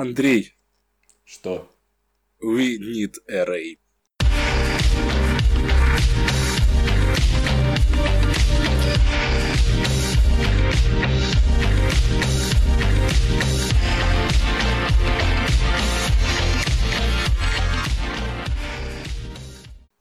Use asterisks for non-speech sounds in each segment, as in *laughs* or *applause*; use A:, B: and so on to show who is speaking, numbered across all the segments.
A: Андрей,
B: Что?
A: we need a raid.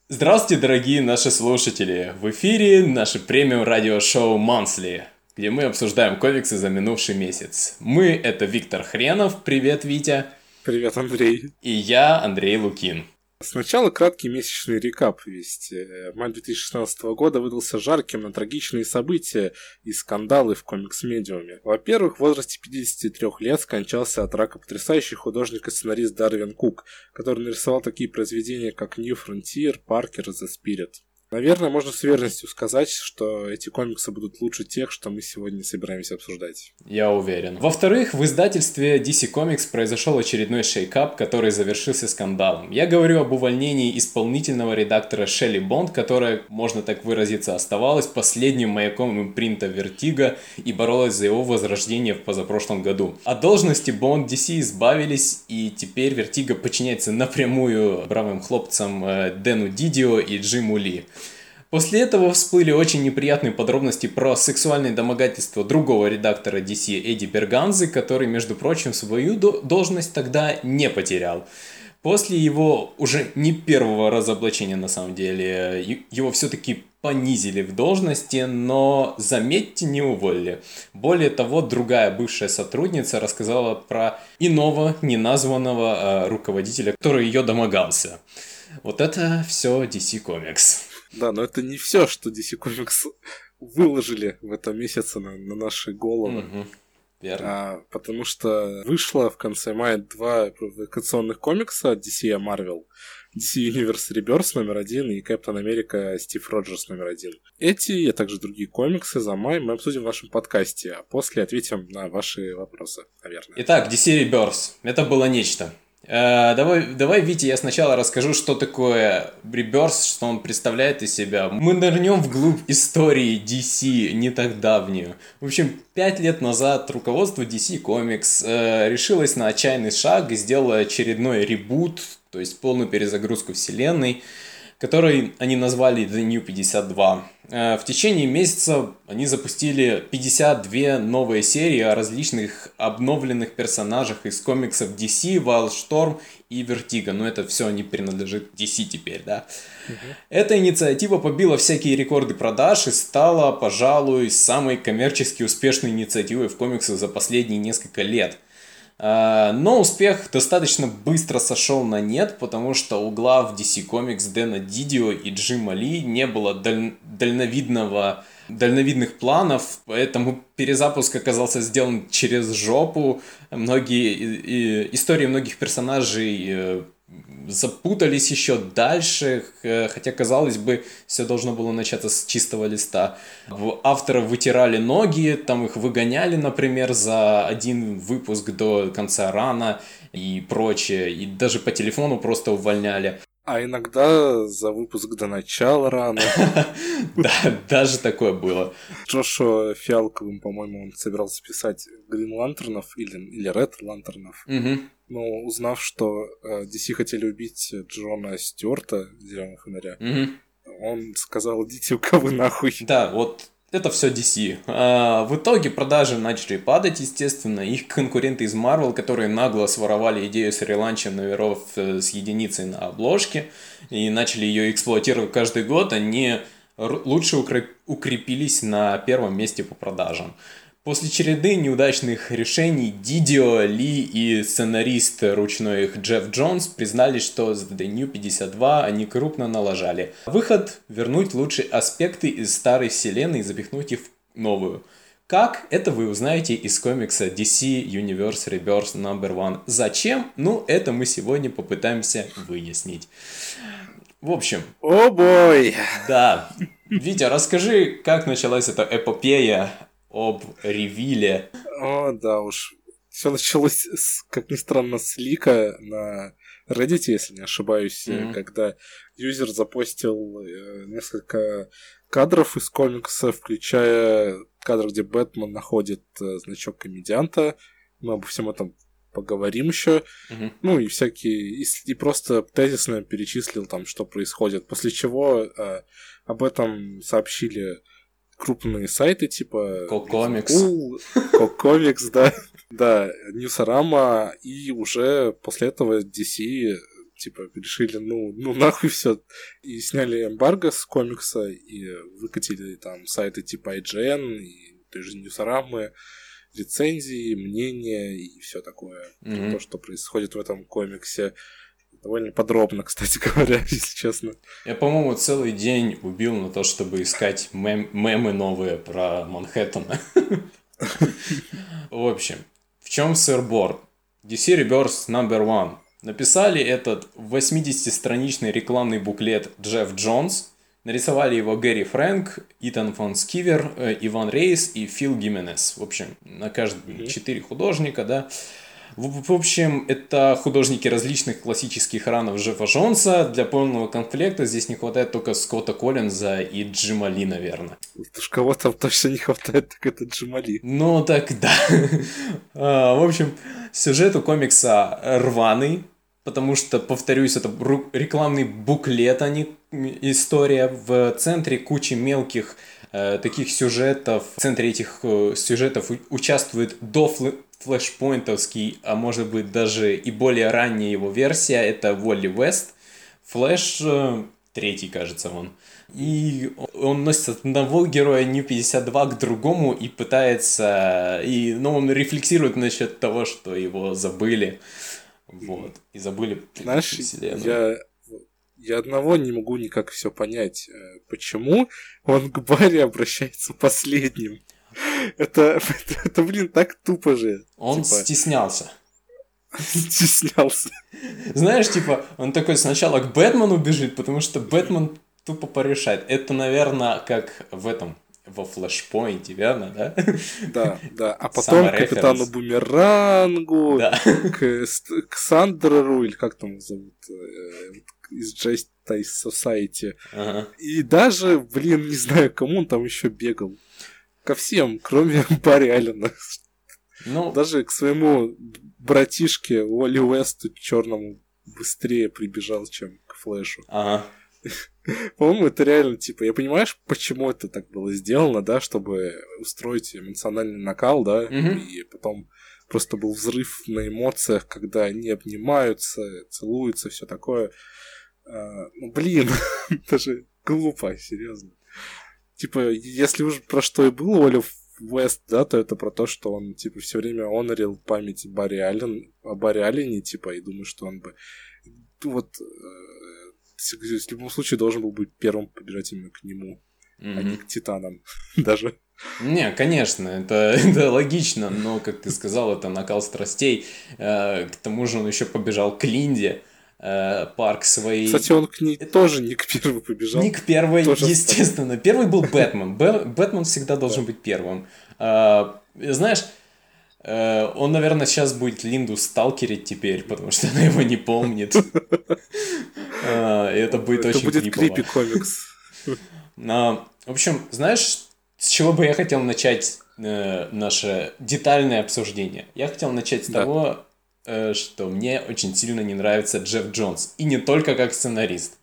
B: Здравствуйте, дорогие наши слушатели! В эфире наше премиум радиошоу Monthly, где мы обсуждаем комиксы за минувший месяц. Мы — это Виктор Хренов, привет, Витя,
A: Привет, Андрей.
B: и я, Андрей Лукин.
A: Сначала краткий месячный рекап. Ведь э, май 2016 года выдался жарким на трагичные события и скандалы в комикс-медиуме. Во-первых, в возрасте 53 лет скончался от рака потрясающий художник и сценарист Дарвин Кук, который нарисовал такие произведения, как New Frontier, Parker The Spirit. Наверное, можно с уверенностью сказать, что эти комиксы будут лучше тех, что мы сегодня собираемся обсуждать.
B: Я уверен. Во-вторых, в издательстве DC Comics произошел очередной shake-up, который завершился скандалом. Я говорю об увольнении исполнительного редактора Шелли Бонд, которая, можно так выразиться, оставалась последним маяком импринта Vertigo и боролась за его возрождение в позапрошлом году. От должности Бонд DC избавились, и теперь Vertigo подчиняется напрямую бравым хлопцам э, Дэну Дидио и Джиму Ли. После этого всплыли очень неприятные подробности про сексуальные домогательства другого редактора DC Эдди Берганзы, который, между прочим, свою до- должность тогда не потерял. После его уже не первого разоблачения, на самом деле, его все-таки понизили в должности, но, заметьте, не уволили. Более того, другая бывшая сотрудница рассказала про иного, неназванного э, руководителя, который ее домогался. Вот это все DC Comics.
A: Да, но это не все, что DC Comics выложили в этом месяце на, на наши головы.
B: Мгм. Верно.
A: А, потому что вышло в конце мая два провокационных комикса от DC и Marvel. DC Universe Rebirth номер один и Captain America Стив Роджерс номер один. Эти, а также другие комиксы за май мы обсудим в нашем подкасте, а после ответим на ваши вопросы, наверное.
B: Итак, DC Rebirth. Это было нечто. Э, давай, давай, Витя, я сначала расскажу, что такое Rebirth, что он представляет из себя. Мы нырнем вглубь истории DC, не так давнюю. В общем, пять лет назад руководство DC Comics э, решилось на отчаянный шаг и сделало очередной ребут, то есть полную перезагрузку вселенной, который они назвали The New 52. Э, В течение месяца они запустили 52 новые серии о различных обновленных персонажах из комиксов DC, Wildstorm и Vertigo. Но это все не принадлежит DC теперь, да. Эта инициатива побила всякие рекорды продаж и стала, пожалуй, самой коммерчески успешной инициативой в комиксах за последние несколько лет. А, Но успех достаточно быстро сошел на нет, потому что у глав DC Comics Дэна Дидио и Джима Ли не было даль- дальновидного дальновидных планов, поэтому перезапуск оказался сделан через жопу. Многие и- и- истории многих персонажей э, запутались еще дальше, хотя, казалось бы, все должно было начаться с чистого листа. В авторов вытирали ноги, там их выгоняли, например, за один выпуск до конца рана и прочее, и даже по телефону просто увольняли.
A: А иногда за выпуск до начала рано. *laughs*
B: Да, даже такое было.
A: Джошуа Фиалковым, по-моему, он собирался писать Грин Лантернов или, или Ред Лантернов. Но узнав, что э, DC хотели убить Джона Стюарта, Зеленого фонаря,
B: Мгм.
A: он сказал, идите у кого нахуй.
B: Да, вот это все DC. А, в итоге продажи начали падать, естественно. Их конкуренты из Marvel, которые нагло своровали идею с реланчем номеров э, с единицей на обложке и начали ее эксплуатировать каждый год, они лучше укреп- укрепились на первом месте по продажам. После череды неудачных решений Дидио, Ли и сценарист ручной их Джефф Джонс признали, что с The New 52 они крупно налажали. Выход – вернуть лучшие аспекты из старой вселенной и запихнуть их в новую. Как? Это вы узнаете из комикса DC Universe Rebirth Number One. Зачем? Ну, это мы сегодня попытаемся выяснить. В общем,
A: О бой!
B: да. Витя, расскажи, как началась эта эпопея об ревиле.
A: О, да уж. Все началось, с, как ни странно, с лика на Reddit, если не ошибаюсь,
B: Мгм.
A: когда юзер запостил э, несколько кадров из комикса, включая кадр, где Бэтмен находит э, значок комедианта. Мы обо всем этом поговорим еще.
B: Мгм.
A: Ну и всякие, и, и просто тезисно перечислил там, что происходит. После чего э, об этом сообщили крупные сайты типа
B: Кокомикс.
A: Cool, Кокомикс, да, да, Ньюсарама, и уже после этого DC типа решили, ну, ну нахуй все, и сняли эмбарго с комикса, и выкатили там сайты типа IGN, и той же Ньюсарамы, рецензии, мнения и все такое.
B: Мгм.
A: То, что происходит в этом комиксе. Довольно подробно, кстати *laughs* говоря, если честно.
B: Я, по-моему, целый день убил на то, чтобы искать мем- мемы новые про Манхэттен. В общем, в чем сырбор? DC Reverse Number One. Написали этот 80-страничный рекламный буклет Джефф Джонс. Нарисовали его Гэри Фрэнк, Итан фон Скивер, э, Иван Рейс и Фил Гименес. В общем, на каждом четыре художника, да. В, в общем, это художники различных классических ранов Джеффа Джонса. Для полного комплекта здесь не хватает только Скотта Коллинза и Джима Ли, наверное.
A: Уж кого там точно не хватает, так это Джамали.
B: Ну, так *laughs* да. А, В общем, сюжет у комикса рваный, потому что, повторюсь, это рекламный буклет, а не история. В центре кучи мелких э, таких сюжетов. В центре этих э, сюжетов участвует до флэ- флешпоинтовский, а может быть даже и более ранняя его версия. Это Волли Вест. Флэш э, третий, кажется, он. И он носит от одного героя Нью 52 к другому и пытается... И, ну, он рефлексирует насчет того, что его забыли. Вот. И забыли
A: Знаешь,
B: вселенную.
A: я, я одного не могу никак все понять. Э, Почему он к Барри обращается последним? Это, это, блин, так тупо же.
B: Он
A: типа,
B: стеснялся.
A: стеснялся.
B: Знаешь, типа, он такой сначала к Бэтмену бежит, потому что Бэтмен тупо порешает. Это, наверное, как в этом, во флешпоинте, верно, да?
A: Да, да. А потом
B: Самый
A: к капитану
B: референс.
A: Бумерангу,
B: Да.
A: к, к Сандеру, или как там его зовут, э, из Justice Society.
B: Ага.
A: И даже, блин, не знаю, кому он там еще бегал. Ко всем, кроме *laughs* Барри Аллена.
B: Ну,
A: Даже к своему братишке Уолли Уэсту черному быстрее прибежал, чем к Флэшу.
B: ага. *laughs*
A: По-моему, это реально, типа, я понимаешь, почему это так было сделано, да, чтобы устроить эмоциональный накал, да,
B: Мгм.
A: и потом просто был взрыв на эмоциях, когда они обнимаются, целуются, все такое. А, ну, блин, *laughs* это же глупо, серьезно. Типа, если уж про что и был Уолли Уэст, да, то это про то, что он, типа, все время онорил память Барри Аллен, о Барри Аллене, типа, и думаю, что он бы вот э, в в любом случае должен был быть первым побежать именно к нему, а не к Титанам *laughs* даже.
B: Не, конечно, это, *laughs* это логично, но, как ты сказал, это накал страстей. Э, К тому же он еще побежал к Линде, э, парк своей...
A: Кстати, он к ней тоже не к первому побежал.
B: Ник первый,
A: Тоже
B: естественно. Первый был Бэтмен. Бэ- Бэтмен всегда должен быть первым. А, знаешь, э, он, наверное, сейчас будет Линду сталкерить теперь, потому что она его не помнит. А, и Это будет
A: Это
B: очень
A: будет крипи комикс.
B: А, В общем, знаешь, с чего бы я хотел начать э, наше детальное обсуждение? Я хотел начать с
A: Да.
B: того, что мне очень сильно не нравится Джефф Джонс. И не только как сценарист.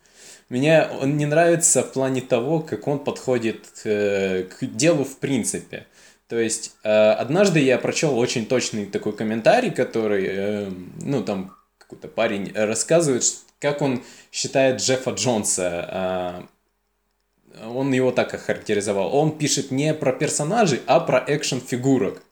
B: Мне он не нравится в плане того, как он подходит э, к делу в принципе. То есть, э, однажды я прочел очень точный такой комментарий, который, э, ну, там какой-то парень рассказывает, как он считает Джеффа Джонса. а, он его так охарактеризовал. Он пишет не про персонажей, а про экшн-фигурок.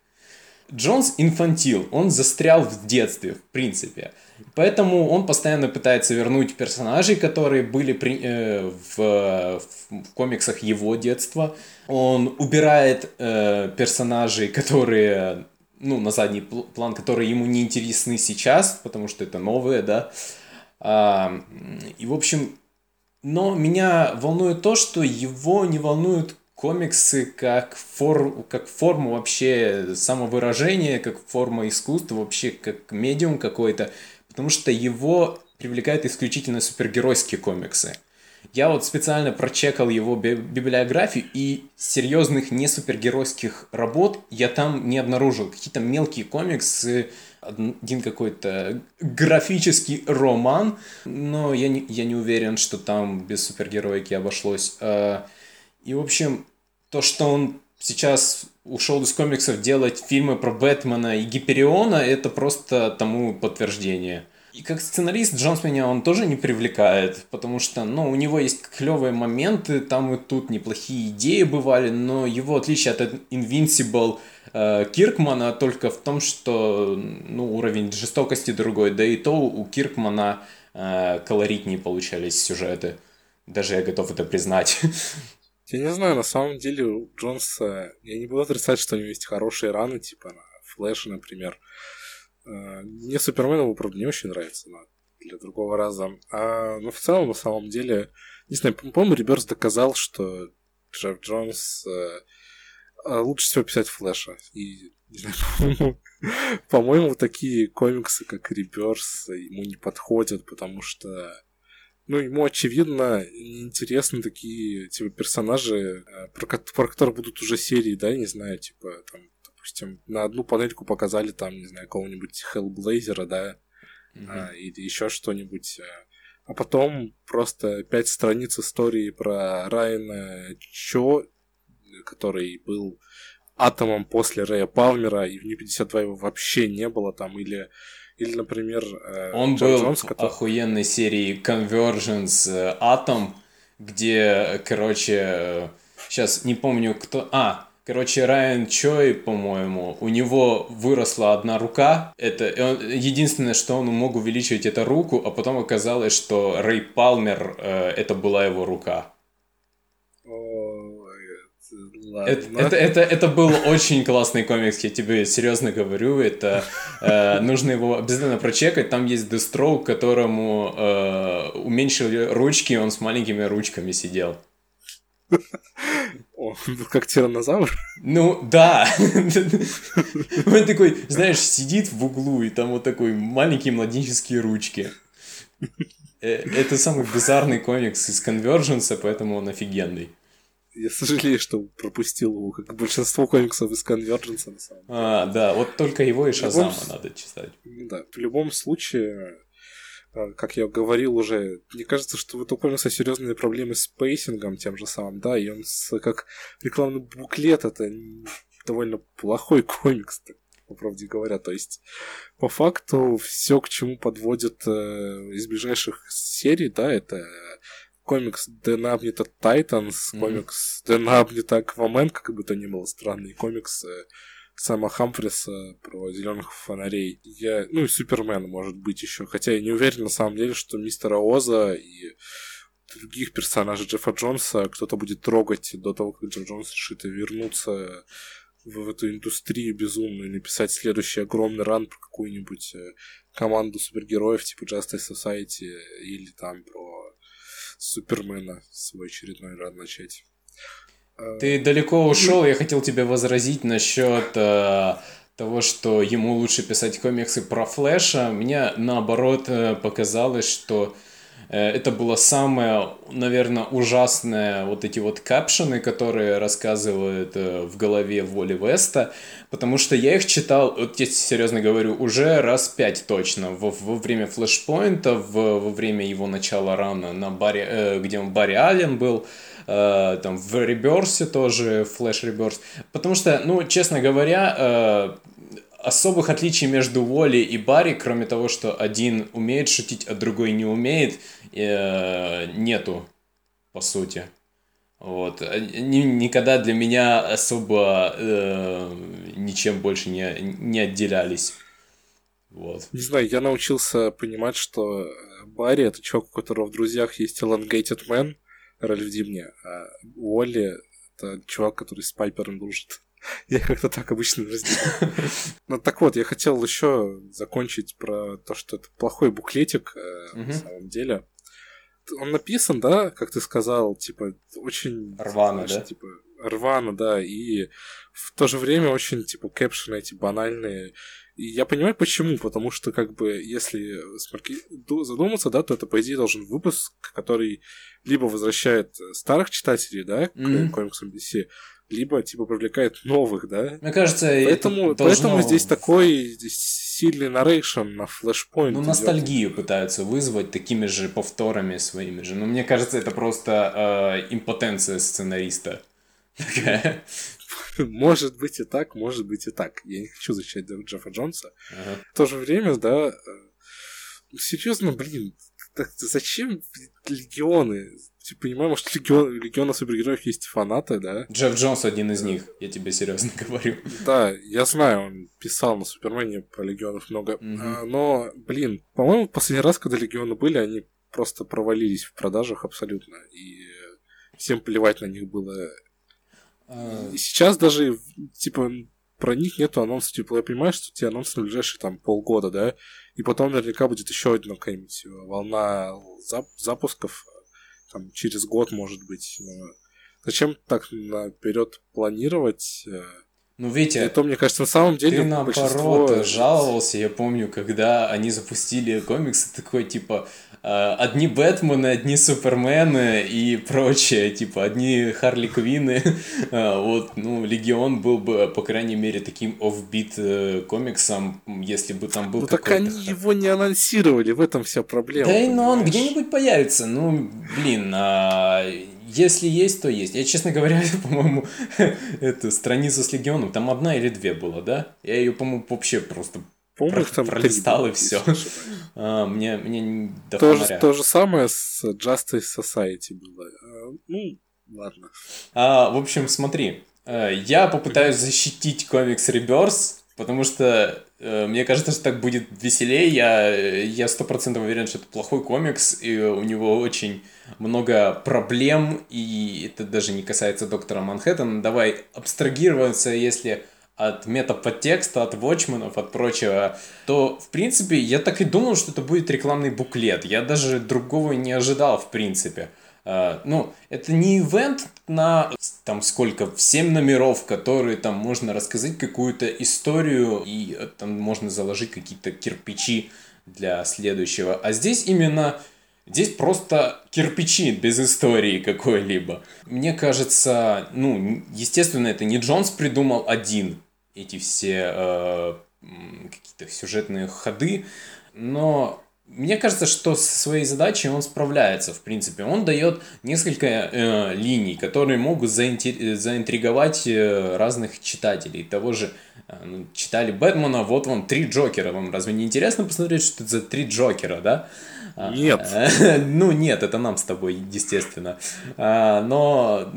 B: Джонс инфантил, он застрял в детстве, в принципе. Поэтому он постоянно пытается вернуть персонажей, которые были при- э, в, в- комиксах его детства. Он убирает э, персонажей, которые, ну, на задний пл- план, которые ему не интересны сейчас, потому что это новые, да. А, и, в общем, но меня волнует то, что его не волнуют комиксы как, фор, как форма вообще самовыражения, как форма искусства, вообще как медиум какой-то, потому что его привлекают исключительно супергеройские комиксы. Я вот специально прочекал его би- библиографию, и серьезных не супергеройских работ я там не обнаружил. Какие-то мелкие комиксы, один какой-то графический роман, но я не, я не уверен, что там без супергероики обошлось. А, и, в общем, то, что он сейчас ушел из комиксов делать фильмы про Бэтмена и Гипериона, это просто тому подтверждение. И как сценарист Джонс меня он тоже не привлекает, потому что, ну, у него есть клевые моменты, там и тут неплохие идеи бывали, но его отличие от Invincible э, Киркмана только в том, что, ну, уровень жестокости другой, да и то у Киркмана э, колоритнее получались сюжеты. Даже я готов это признать. *laughs*
A: Я не знаю, на самом деле у Джонса... Я не буду отрицать, что у него есть хорошие раны, типа на Флэше, например. Э, мне Супермен его, правда, не очень нравится, но для другого раза. А, ну, в целом, на самом деле, не знаю, по-моему, Реберс доказал, что Джефф Джонс э, э, лучше всего писать Флэша. И, не знаю, по-моему, *laughs* такие комиксы, как Реберс, ему не подходят, потому что ну, ему, очевидно, интересны такие, типа, персонажи, про, про которых будут уже серии, да, не знаю, типа, там, допустим, на одну панельку показали там, не знаю, какого-нибудь Hellblazer, да, mm-hmm. а, или еще что-нибудь. А, а потом просто пять страниц истории про Райана Чо, который был атомом после Рэя Палмера, и в Нью-52 его вообще не было там, или или, например,
B: э, он Джон был Джонс, который... охуенной серии Convergence э, Atom, где, короче, сейчас не помню кто... А, Короче, Райан Чой, по-моему, у него выросла одна рука. Это он, единственное, что он мог увеличивать эту руку, а потом оказалось, что Рэй Палмер э, это была его рука. Это, это, это, это был очень классный комикс, я тебе серьезно говорю. Это э, нужно его обязательно прочекать. Там есть Deathstroke, которому э, уменьшили ручки, он с маленькими ручками сидел.
A: Он был как тиранозавр?
B: Ну, да. Он такой, знаешь, сидит в углу, и там вот такой маленькие младенческие ручки. Э, это самый *laughs* бизарный комикс из Конверженса, поэтому он офигенный.
A: Я сожалею, что пропустил его, как большинство комиксов из Convergence 'а, на самом
B: деле. А, да, вот только его и Шазама любом... надо читать.
A: Да, в любом случае, а, как я говорил уже, мне кажется, что у комикса серьезные проблемы с pacing 'ом тем же самым, да, и он с, как рекламный буклет, это довольно плохой *laughs* комикс, так, по правде говоря. То есть, по факту, все, к чему подводят э, из ближайших серий, да, это комикс об Titans, комикс mm-hmm. Как бы то ни было, странный комикс Сэма Хамфриса про зеленых фонарей. Я, ну и Супермен, может быть, еще. Хотя я не уверен на самом деле, что мистера Оза и других персонажей Джеффа Джонса кто-то будет трогать до того, как Джефф Джонс решит вернуться в, эту индустрию безумную или писать следующий огромный ран про какую-нибудь э, команду супергероев типа Justice Society или там про Супермена свой очередной ран начать.
B: Ты далеко ушел, я хотел тебе возразить насчет э, того, что ему лучше писать комиксы про Флэша. Мне наоборот э, показалось, что это было самое, наверное, ужасное вот эти вот капшены, которые рассказывают э, в голове Воли Веста, потому что я их читал, вот я серьезно говорю, уже раз пять точно, во, во время флешпоинта, в, во время его начала рана, на баре, э, где он Барри Аллен был, э, там в реберсе тоже, флеш реберс. Потому что, ну, честно говоря, э, особых отличий между Уолли и Барри, кроме того, что один умеет шутить, а другой не умеет, э, нету, по сути. Вот. Никогда для меня особо э, ничем больше не, не отделялись. Вот.
A: Не знаю, я научился понимать, что Барри это чувак, у которого в друзьях есть Elongated Man, Ральф Димне, а Уолли — это чувак, который с Пайпером дружит. *laughs* Я как-то так обычно разделяю. Ну так вот, я хотел еще закончить про то, что это плохой буклетик э, на самом деле. Он написан, да, как ты сказал, типа, очень...
B: Рвано, да?
A: Типа, рвано, да, и в то же время очень, типа, кэпшены эти банальные. И я понимаю, почему, потому что, как бы, если задуматься, да, то это, по идее, должен выпуск, который либо возвращает старых читателей, да, mm-hmm. к комиксам DC, либо, типа, привлекает новых, да.
B: Мне кажется,
A: поэтому, должно... поэтому здесь такой здесь сильный нарейшн на флешпоинт.
B: Ну, ностальгию идет. пытаются вызвать такими же повторами своими же. Но мне кажется, это просто э, импотенция сценариста. *laughs*
A: Может быть и так, может быть и так. Я не хочу защищать Джеффа Джонса. Ага. В то же время, да, э, серьезно, блин, так зачем легионы? Ты понимаешь, может, легион, легиона супергероев есть фанаты, да?
B: Джефф Джонс один из них, я тебе серьезно *laughs* говорю.
A: Да, я знаю, он писал на Супермене про легионов много. Mm-hmm. А, но, блин, по-моему, последний раз, когда легионы были, они просто провалились в продажах абсолютно. И всем плевать на них было. И сейчас даже, типа, про них нету анонсов. Типа, я понимаю, что те анонсы на ближайшие там полгода, да? И потом наверняка будет еще одна какая-нибудь волна зап- запусков там, через год, может быть. Но зачем так наперед планировать?
B: Ну, Витя,
A: это, мне кажется, на самом деле
B: ты наоборот большинство... жаловался, я помню, когда они запустили комиксы, такой, типа, Э, одни Бэтмены, одни Супермены и прочее, типа одни Харли Квины. Э, *laughs* вот, ну, Легион был бы, по крайней мере, таким офбит э, комиксом, если бы там был
A: Ну так они его не анонсировали, в этом вся проблема.
B: Да и ну он где-нибудь появится, ну, блин, а если есть, то есть. Я, честно говоря, *laughs* по-моему, эту страницу с Легионом, там одна или две было, да? Я ее, по-моему, вообще просто
A: Помню, там
B: пролистал и все. А, мне, мне
A: до то, же, то же самое с Justice Society было. А, ну, ладно.
B: А, в общем, смотри. Э, я попытаюсь защитить комикс Rebirth, потому что э, мне кажется, что так будет веселее. Я сто процентов уверен, что это плохой комикс, и у него очень много проблем, и это даже не касается доктора Манхэттена. Давай абстрагироваться, если от метаподтекста, от вотчманов, от прочего, то, в принципе, я так и думал, что это будет рекламный буклет. Я даже другого не ожидал, в принципе. Uh, ну, это не ивент на там сколько, в 7 номеров, которые там можно рассказать какую-то историю и э, там можно заложить какие-то кирпичи для следующего. А здесь именно Здесь просто кирпичи без истории какой-либо. Мне кажется, ну, естественно, это не Джонс придумал один эти все э, какие-то сюжетные ходы, но мне кажется, что со своей задачей он справляется, в принципе. Он дает несколько э, линий, которые могут заинтри- заинтриговать э, разных читателей. Того же э, ну, читали Бэтмена, вот вам три Джокера. Вам разве не интересно посмотреть, что это за три Джокера, да?
A: А, нет. *laughs*
B: Ну, нет, это нам с тобой, естественно. А, но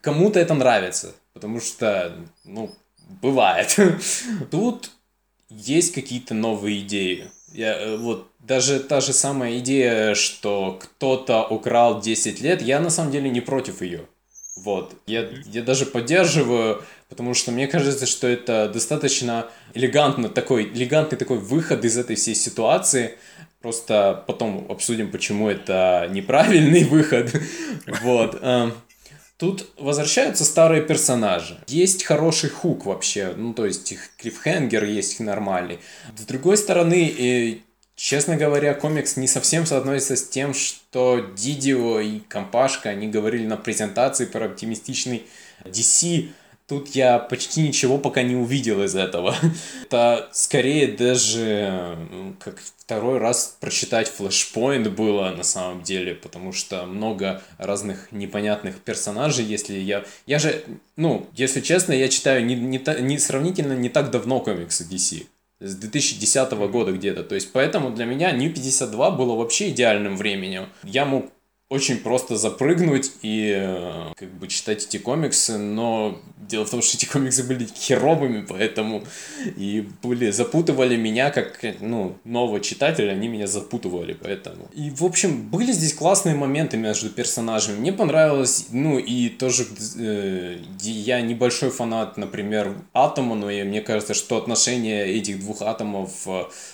B: кому-то это нравится, потому что, ну, бывает. *laughs* Тут есть какие-то новые идеи. Я, э, вот даже та же самая идея, что кто-то украл 10 лет, я на самом деле не против ее. Вот. Я, я даже поддерживаю, потому что мне кажется, что это достаточно элегантно такой, элегантный такой выход из этой всей ситуации. Просто потом обсудим, почему это неправильный *laughs* выход. Вот. Эм, тут возвращаются старые персонажи. Есть хороший хук вообще, ну то есть их клиффхенгер есть нормальный. С другой стороны, честно говоря, комикс не совсем соотносится с тем, что Дидио и Компашка, они говорили на презентации про оптимистичный DC. Тут я почти ничего пока не увидел из этого. *laughs* Это скорее даже ну, как второй раз прочитать флешпоинт было на самом деле, потому что много разных непонятных персонажей, если я... Я же, ну, если честно, я читаю не, не, не сравнительно не так давно комиксы DC с 2010 года где-то. То есть, поэтому для меня New 52 было вообще идеальным временем. Я мог очень просто запрыгнуть и э, как бы читать эти комиксы, но дело в том, что эти комиксы были херовыми, поэтому и были, запутывали меня как, ну, нового читателя, они меня запутывали, поэтому. И, в общем, были здесь классные моменты между персонажами. Мне понравилось, ну, и тоже э, я небольшой фанат, например, Атома, но и мне кажется, что отношения этих двух атомов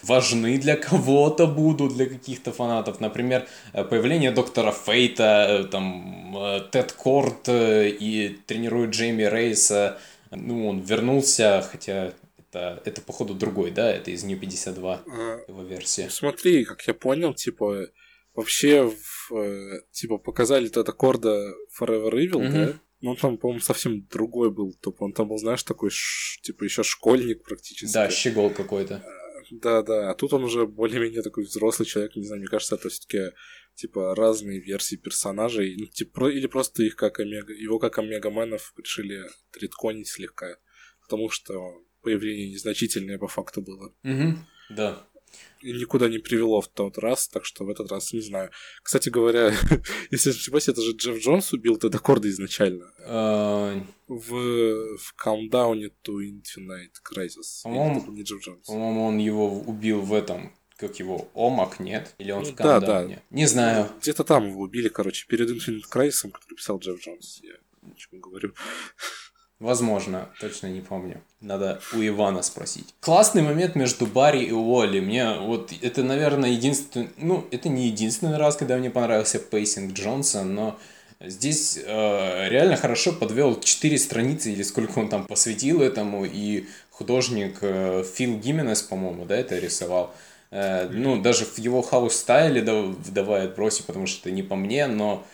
B: важны для кого-то будут, для каких-то фанатов. Например, появление доктора Фейта, там, Тед Корт и тренирует Джейми Рейса. Ну, он вернулся, хотя это, это походу другой, да? Это из New 52 а, его версия.
A: Смотри, как я понял, типа, вообще, в, типа, показали Теда Корда Forever Evil, mm-hmm. да? Ну, он там, по-моему, совсем другой был. Типа, он там был, знаешь, такой, ш, типа, еще школьник практически.
B: Да, щегол какой-то.
A: Да, да. А тут он уже более-менее такой взрослый человек. Не знаю, мне кажется, это все-таки типа разные версии персонажей. Ну, типа, или просто их как омега, его как омегаменов решили тритконить слегка. Потому что появление незначительное по факту было.
B: Угу, да
A: никуда не привело в тот раз, так что в этот раз не знаю. Кстати говоря, *laughs* если не ошибаюсь, это же Джефф Джонс убил Теда Корда изначально.
B: А,
A: в, в Countdown to Infinite Crisis.
B: По-моему, не Джефф Джонс. По-моему, он его убил в этом как его, Омак, нет? Или он ну, в
A: Да, да.
B: Не знаю.
A: Где-то там его убили, короче, перед Infinite Crisis, который писал Джефф Джонс. Я ничего не говорю.
B: Возможно, точно не помню. Надо у Ивана спросить. Классный момент между Барри и Уолли. Мне вот это, наверное, единственный... Ну, это не единственный раз, когда мне понравился pacing Джонса, но здесь э, реально хорошо подвел 4 страницы, или сколько он там посвятил этому, и художник э, Фил Гименес, по-моему, да, это рисовал. Э, ну, даже в его хаус-стайле давай отбросить, потому что это не по мне, но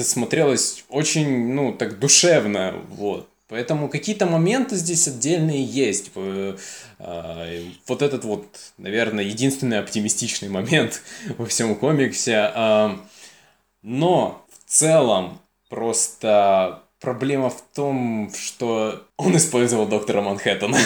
B: смотрелось очень, ну, так душевно, вот. Поэтому какие-то моменты здесь отдельные есть. Э, а, вот этот вот, наверное, единственный оптимистичный момент *laughs* во всем комиксе. Но в целом просто проблема в том, что он использовал доктора Манхэттена.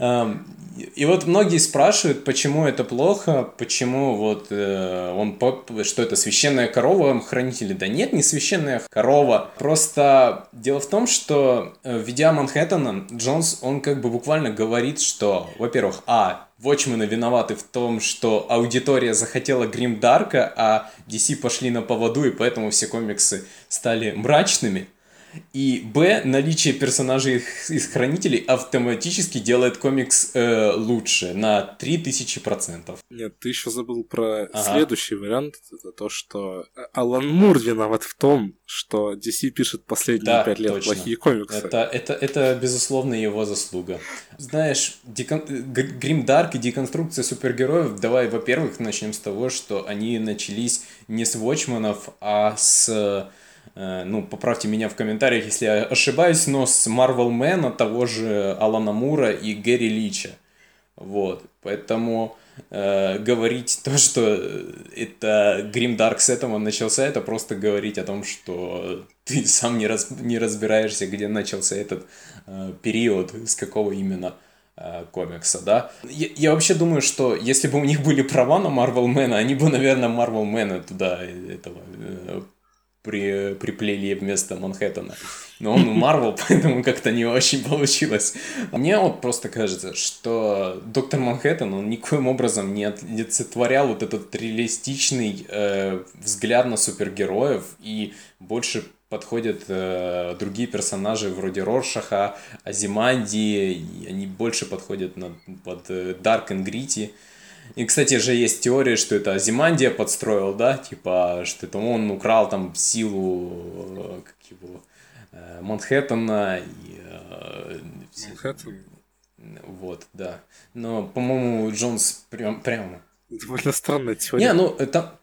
B: *laughs* И вот многие спрашивают, почему это плохо, почему вот э, он, что это священная корова хранители. Да нет, не священная корова. Просто дело в том, что э, ведя Манхэттена, Джонс, он как бы буквально говорит, что, во-первых, а, Watchmen виноваты в том, что аудитория захотела Грим Дарка, а DC пошли на поводу, и поэтому все комиксы стали мрачными. И Б, наличие персонажей из хранителей автоматически делает комикс э, лучше на 3000%.
A: Нет, ты еще забыл про ага. следующий вариант. Это то, что Алан Мур виноват в том, что DC пишет последние да, 5 лет точно. плохие комиксы.
B: Это, это, это, безусловно, его заслуга. Знаешь, декон... Грим Дарк и деконструкция супергероев, давай, во-первых, начнем с того, что они начались не с Watchmen'ов, а с Э, ну, поправьте меня в комментариях, если я ошибаюсь, но с Marvel Man того же Алана Мура и Гэри Лича. Вот, поэтому э, говорить то, что это Grim Dark с этого начался, это просто говорить о том, что ты сам не, раз, не разбираешься, где начался этот э, период, с какого именно э, комикса, да. Я, я вообще думаю, что если бы у них были права на Marvel Man, они бы, наверное, Marvel Man туда этого э, при, приплели вместо Манхэттена. Но он Марвел, *laughs* поэтому как-то не очень получилось. Мне вот просто кажется, что Доктор Манхэттен, он никоим образом не олицетворял вот этот реалистичный э, взгляд на супергероев и больше подходят э, другие персонажи вроде Роршаха, Азимандии, они больше подходят на, под э, Dark and Gritty. И, кстати, же есть теория, что это Азимандия подстроил, да, типа, что это он украл там силу, э, как его, э, Манхэттена и... Э,
A: Манхэттен?
B: Вот, да. Но, по-моему, Джонс прям, прямо...
A: Довольно странная теория.
B: Не, ну, это,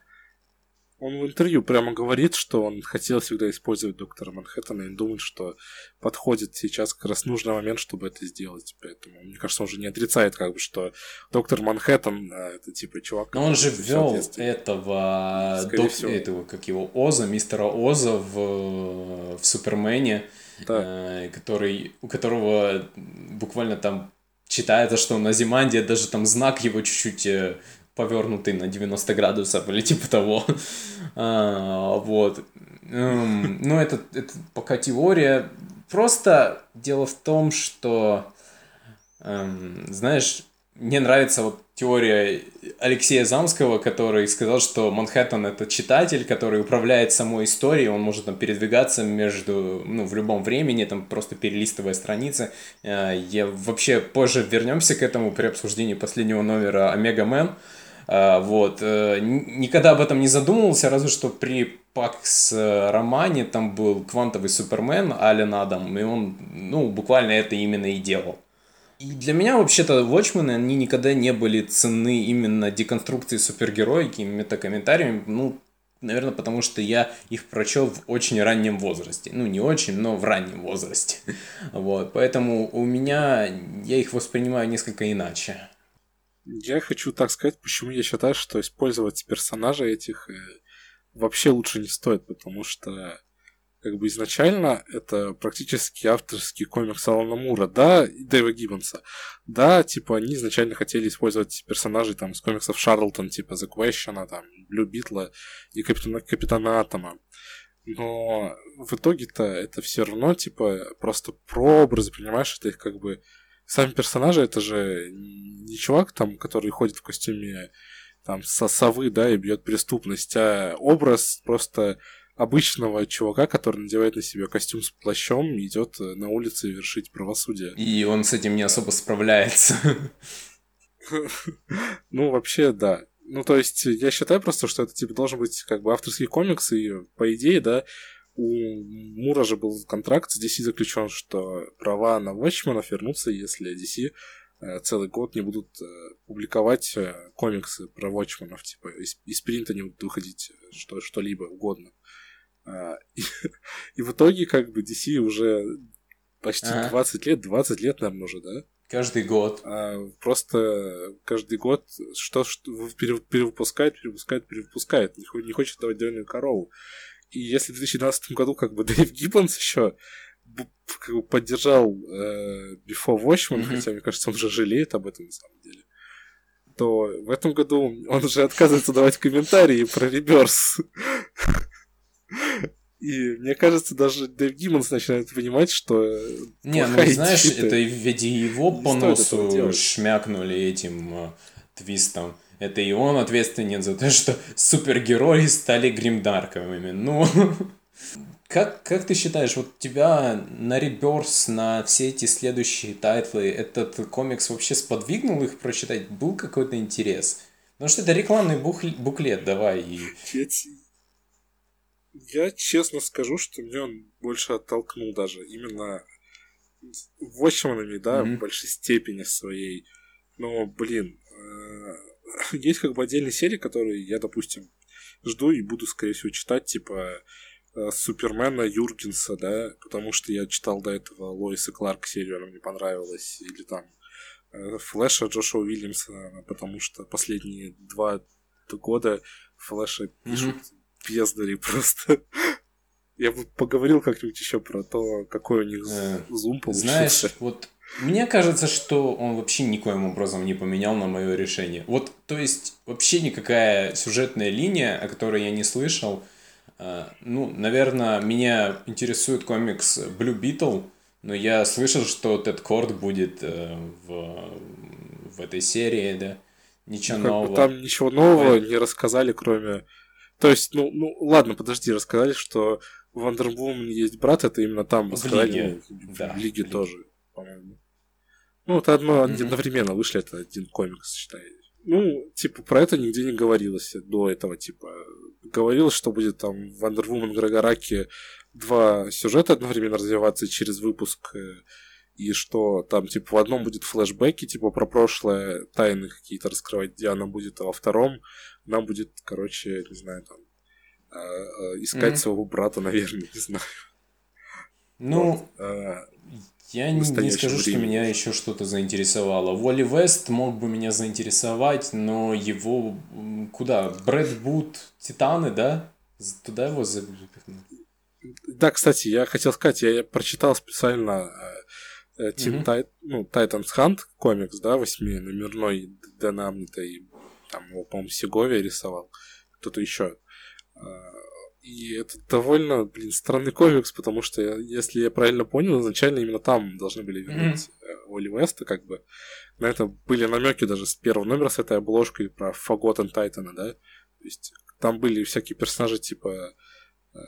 A: он в интервью прямо говорит, что он хотел всегда использовать доктора Манхэттена и думает, что подходит сейчас как раз нужный момент, чтобы это сделать. Поэтому, мне кажется, он уже не отрицает, как бы, что доктор Манхэттен а, это типа чувак.
B: Но он же ввел этого, док... этого, как его, Оза, мистера Оза в, в Супермене, да. э, который, у которого буквально там читается, что на Зиманде даже там знак его чуть-чуть э, повернутый на 90 градусов или типа того. а, вот. Um, ну, это, это пока теория. Просто дело в том, что, эм, знаешь, мне нравится вот теория Алексея Замского, который сказал, что Манхэттен это читатель, который управляет самой историей, он может там передвигаться между, ну, в любом времени, там просто перелистывая страницы. Э, я вообще позже вернемся к этому при обсуждении последнего номера Omega Men. А, вот. Э, никогда об этом не задумывался, разве что при Pax Romana там был квантовый Супермен Ален Адам, и он, ну, буквально это именно и делал. И для меня вообще-то Watchmen, они никогда не были ценны именно деконструкцией супергероики, метакомментариями, ну, наверное, потому что я их прочел в очень раннем возрасте. Ну, не очень, но в раннем возрасте. *laughs* Вот, поэтому у меня, я их воспринимаю несколько иначе.
A: Я хочу так сказать, почему я считаю, что использовать персонажей этих э, вообще лучше не стоит, потому что как бы изначально это практически авторский комикс Алана Мура, да, и Дэйва Гиббонса. Да, типа они изначально хотели использовать персонажей там с комиксов Шарлтон, типа The Question, там, Блю Битла и Капитана, Капитана Атома. Но в итоге-то это все равно, типа, просто прообразы, понимаешь, это их как бы... Сами персонажи, это же не чувак там, который ходит в костюме там со совы, да, и бьет преступность, а образ просто обычного чувака, который надевает на себя костюм с плащом, идет э, на улице вершить правосудие.
B: И он с этим не особо справляется. *laughs*
A: Ну, вообще, да. Ну, то есть, я считаю просто, что это, типа, должен быть, как бы, авторский комикс, и, по идее, да, у Мура же был контракт с DC заключен, что права на Watchmen'ов вернутся, если DC э, целый год не будут э, публиковать комиксы про Watchmen'ов, типа, из, из принта не будут выходить что, что-либо угодно. А, и, *laughs* и в итоге, как бы, DC уже почти ага. 20 лет, 20 лет, наверное, уже, да?
B: Каждый год.
A: А, просто каждый год что, что перевыпускает, перевыпускает, перевыпускает. Не, не хочет давать деревную корову. И если в 2012 году как бы *laughs* Дэйв Гиббонс еще как бы поддержал э, Before Watchmen, mm-hmm. хотя, мне кажется, он уже жалеет об этом на самом деле, то в этом году он уже отказывается давать комментарии про Реберс. И мне кажется, даже Дэйв Гиммонс начинает понимать, что...
B: Не, ну знаешь, это ведь и его по носу шмякнули этим э, твистом. Это и он ответственен за то, что супергерои стали grimdark 'овыми. Ну, как, как ты считаешь, вот тебя на Rebirth, на все эти следующие title 'ы, этот комикс вообще сподвигнул их прочитать? Был какой-то интерес? Потому что это рекламный буклет, давай. И...
A: Я честно скажу, что меня он больше оттолкнул даже именно Watchmen'ами, да, mm-hmm. в большей степени своей. Но, блин, э, *laughs* есть как бы отдельные серии, которые я, допустим, жду и буду, скорее всего, читать, типа э, Супермена Юргенса, да, потому что я читал до этого Лоиса Кларк серию, она мне понравилась, или там э, Флэша Джошуа Уильямса, потому что последние два года Флэша пишут mm-hmm бездари просто. *laughs* Я бы поговорил как-нибудь еще про то, какой у них э, зум
B: получился. Знаешь, вот мне кажется, что он вообще никоим образом не поменял на мое решение. Вот, то есть, вообще никакая сюжетная линия, о которой я не слышал. Э, ну, наверное, меня интересует комикс Blue Beetle, но я слышал, что Тед Корд будет э, в, в этой серии, да. Ничего ну, нового.
A: Там ничего нового не рассказали, кроме то есть, ну, ну ладно, подожди, рассказали, что в Wonder есть брат, это именно там в Лиге, ну, в, да, в Лиге тоже, по-моему. Ну, это одно mm-hmm. одновременно вышли, это один комикс, считай. Ну, типа, про это нигде не говорилось до этого, типа. Говорилось, что будет там в Woman Грагораке два сюжета одновременно развиваться через выпуск, э, и что там, типа, в одном будет флешбеки, типа, про прошлое, тайны какие-то раскрывать Диана будет, а во втором нам будет, короче, не знаю, там, а, а, искать mm-hmm. своего брата, наверное, *laughs* не знаю.
B: Ну, вот, а, я не, не скажу, времени. что меня еще что-то заинтересовало. Волли Вест мог бы меня заинтересовать, но его куда? Брэд Бут, Титаны, да? Туда его запихнуть?
A: Да, кстати, я хотел сказать, я прочитал специально Тим Titans Hunt комикс, да, восьминомерной Дэн Амнита и там его, по-моему, Сеговия рисовал, кто-то еще. И это довольно, блин, странный комикс, потому что, если я правильно понял, изначально именно там должны были вернуть mm-hmm. Оли Веста, как бы. На это были намеки даже с первого номера с этой обложкой про Forgotten Titan, да? То есть там были всякие персонажи типа э,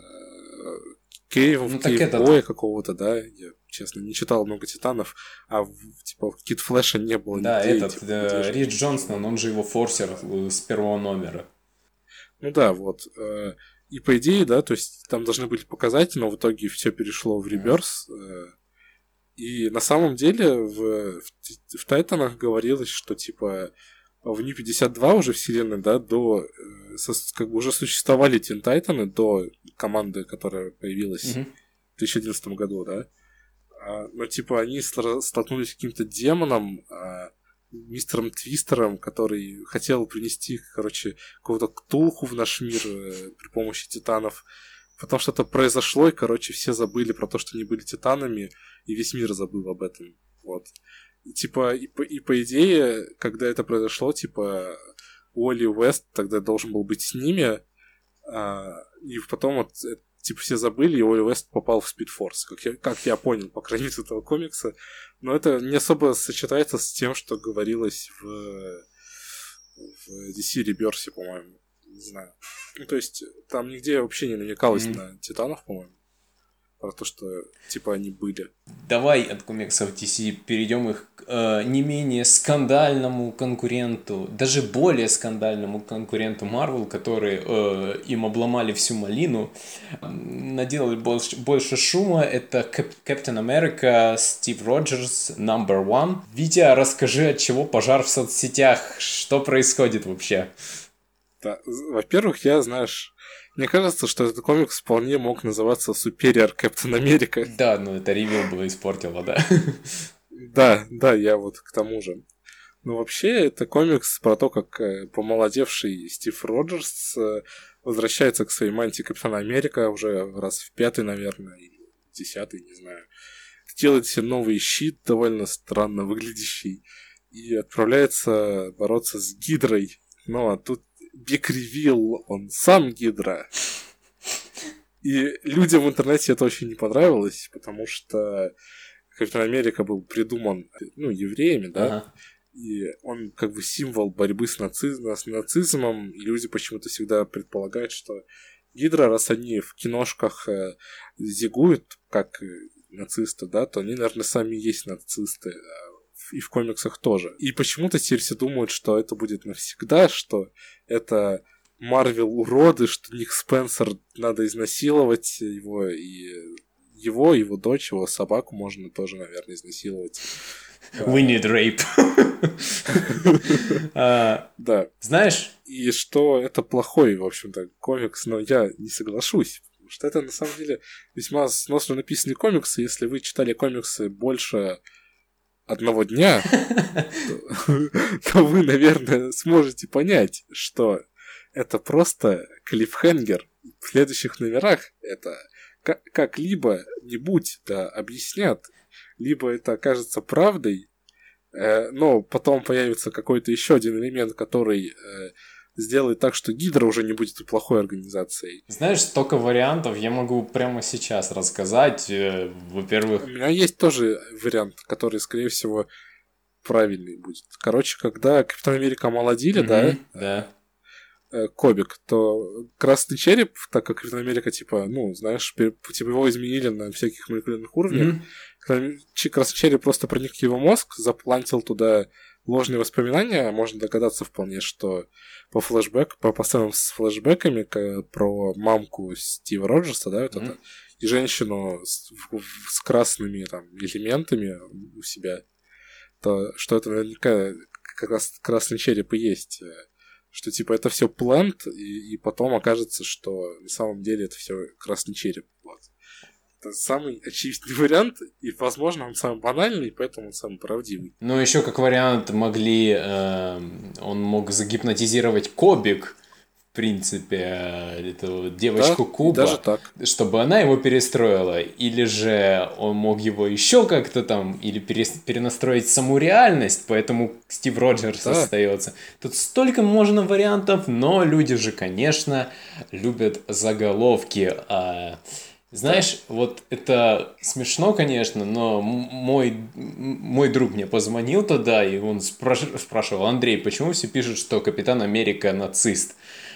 A: Кейв, ну, Кейвбоя какого-то, да, я, честно, не читал много Титанов, а типа Кит Флэша не было
B: Да, нигде, этот, типа, э, Рич Джонсон, он же его форсер э, с первого номера.
A: Ну да, вот. Э, и по идее, да, то есть там должны были показать, но в итоге все перешло в реверс. И на самом деле в, в, в Тайтанах говорилось, что типа в New 52 уже вселенной, да, до как бы уже существовали Тин Тайтаны до команды, которая появилась mm-hmm. в 2011 году, да. А, но типа они столкнулись с каким-то демоном, а, мистером Твистером, который хотел принести, короче, какого-то ктулху в наш мир э, при помощи титанов. Потом что-то произошло, и, короче, все забыли про то, что они были титанами, и весь мир забыл об этом. Вот. И, типа, и по, и по идее, когда это произошло, типа, Уолли Уэст тогда должен был быть с ними, а, и потом вот типа все забыли, и Уолли Уэст попал в Спидфорс, как я, как я понял, по крайней мере, этого комикса. Но это не особо сочетается с тем, что говорилось в, в DC Rebirth, по-моему. Не знаю. Ну, то есть, там нигде вообще не намекалось mm-hmm. на Титанов, по-моему про то, что типа они были.
B: Давай от комиксов DC перейдем их к э, не менее скандальному конкуренту, даже более скандальному конкуренту Marvel, который э, им обломали всю малину, наделали больше, больше шума. Это Капитан Америка, Стив Роджерс, Number One. Витя, расскажи, от чего пожар в соцсетях, что происходит вообще?
A: Да, во-первых, я, знаешь, мне кажется, что этот комикс вполне мог называться Superior Captain America.
B: Да, но это ревью было испортило, да.
A: Да, да, я вот к тому же. Ну, вообще, это комикс про то, как э, помолодевший Стив Роджерс э, возвращается к своей мантии Капитана Америка уже раз в пятый, наверное, или десятый, не знаю. Делает себе новый щит, довольно странно выглядящий, и отправляется бороться с Гидрой. Ну, а тут Биг Ревил, он сам Гидра. И людям в интернете это очень не понравилось, потому что Капитан Америка был придуман, ну, евреями, да, ага. и он как бы символ борьбы с, наци... с нацизмом, и люди почему-то всегда предполагают, что Гидра, раз они в киношках э, зигуют, как нацисты, да, то они, наверное, сами есть нацисты. И в комиксах тоже. И почему-то теперь все думают, что это будет навсегда, что это Марвел уроды, что Ник Спенсер надо изнасиловать его, и его, его дочь, его собаку можно тоже, наверное, изнасиловать. *laughs*
B: We need rape. *laughs*
A: А, да.
B: Знаешь?
A: И что это плохой, в общем-то, комикс, но я не соглашусь. Потому что это, на самом деле, весьма сносно написанные комиксы. Если вы читали комиксы больше одного дня, то вы, наверное, сможете понять, что это просто клиффхенгер. В следующих номерах это как-либо нибудь да, объяснят, либо это окажется правдой, э, но потом появится какой-то еще один элемент, который э, сделает так, что Гидра уже не будет плохой организацией.
B: Знаешь, столько вариантов я могу прямо сейчас рассказать. Э, во-первых...
A: У меня есть тоже вариант, который, скорее всего, правильный будет. Короче, когда Капитан Америка омолодили, mm-hmm,
B: да, да,
A: э, Кобик, то Красный Череп, так как Капитан Америка, типа, ну, знаешь, типа его изменили на всяких молекулярных уровнях, mm-hmm. Красный Череп просто проник в его мозг, заплантил туда ложные воспоминания, можно догадаться вполне, что по флешбэк, по постоянным с флешбэками про мамку Стива Роджерса, да, вот mm-hmm. это, и женщину с, с красными там элементами у себя, то что это наверняка как раз красный череп и есть. Э, что типа это все плант, и, и потом окажется, что на самом деле это все красный череп. Вот. Это самый очевидный *laughs* вариант, и, возможно, он самый банальный, поэтому он самый правдивый.
B: Ну, еще как вариант могли... Э, он мог загипнотизировать Кобик, в принципе, э, эту девочку да, Куба,
A: даже так.
B: чтобы она его перестроила, или же он мог его еще как-то там, или перенастроить саму реальность, поэтому Стив Роджерс да. остается. Тут столько можно вариантов, но люди же, конечно, любят заголовки. А Знаешь, вот это смешно, конечно, но мой, мой друг мне позвонил тогда, и он спрашивал, Андрей, почему все пишут, что Капитан Америка нацист?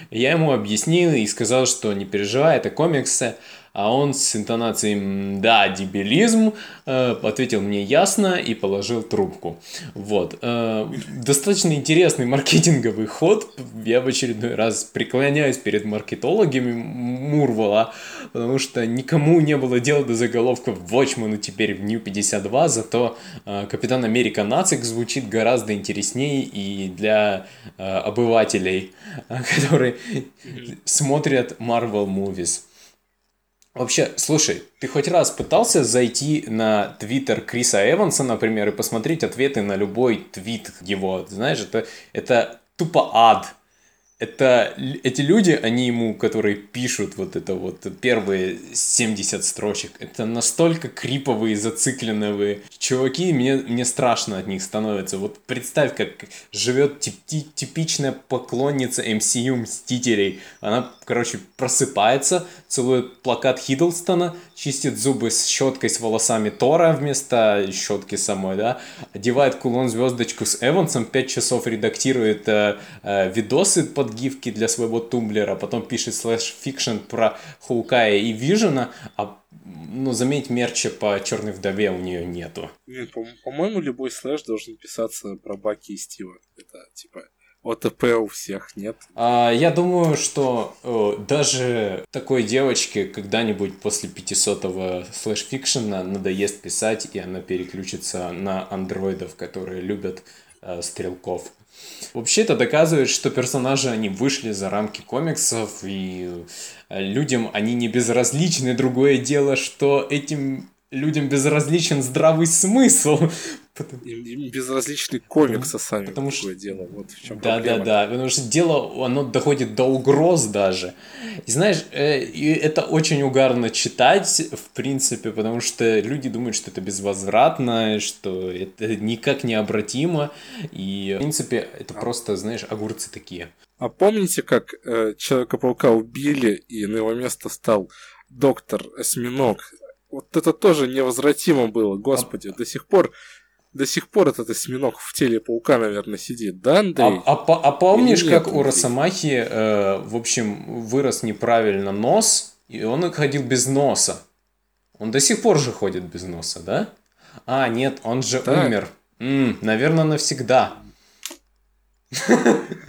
B: Я ему объяснил и сказал, что не переживай, это комиксы, а он с интонацией «да, дебилизм» э, ответил мне ясно и положил трубку. Вот. Э, достаточно интересный маркетинговый ход. Я в очередной раз преклоняюсь перед маркетологами Мурвала, потому что никому не было дела до заголовков Watchmen теперь в New 52, зато э, Капитан Америка Нацик звучит гораздо интереснее и для обывателей, *laughs* которые смотрят Marvel Movies. Вообще, слушай, ты хоть раз пытался зайти на твиттер Криса Эванса, например, и посмотреть ответы на любой твит его? Знаешь, это, это тупо ад это эти люди, они ему, которые пишут вот это вот первые 70 строчек, это настолько криповые, зацикленные чуваки, мне, мне страшно от них становится. Вот представь, как живет тип типичная поклонница MCU Мстителей. Она, короче, просыпается, целует плакат Хиддлстона, чистит зубы с щеткой с волосами Тора вместо щетки самой, да, одевает кулон-звездочку с Эвансом, 5 часов редактирует э, э, видосы под гифки для своего тумблера, потом пишет slash fiction про Хоукая и Вижена, а ну, заметь, мерча по Черной Вдове у нее нету.
A: Нет, по-моему, любой slash должен писаться про Баки и Стива. Это, типа, OTP у всех нет.
B: А, я думаю, что о, даже такой девочке когда-нибудь после 500-го slash fiction 'а надоест писать, и она переключится на андроидов, которые любят э, стрелков. Вообще это доказывает, что персонажи, они вышли за рамки комиксов, и э, людям они не безразличны. Другое дело, что этим людям безразличен здравый смысл.
A: Им, им безразличны комиксы сами, потому что дело. Вот в чем
B: да, проблема. Да, да, потому что дело, оно доходит до угроз даже. И знаешь, э, и это очень угарно читать, в принципе, потому что люди думают, что это безвозвратно, что это никак необратимо, и, в принципе, это просто, знаешь, огурцы такие.
A: А помните, как э, Человека-паука убили, и на его место стал доктор Осьминог? Вот это тоже невозвратимо было, господи, до сих пор до сих пор этот осьминог в теле паука, наверное, сидит, да, Андрей?
B: А, а, а помнишь, как у Росомахи, э, в общем, вырос неправильно нос, и он ходил без носа? Он до сих пор же ходит без носа, да? А, нет, он же так. умер. М, наверное, навсегда.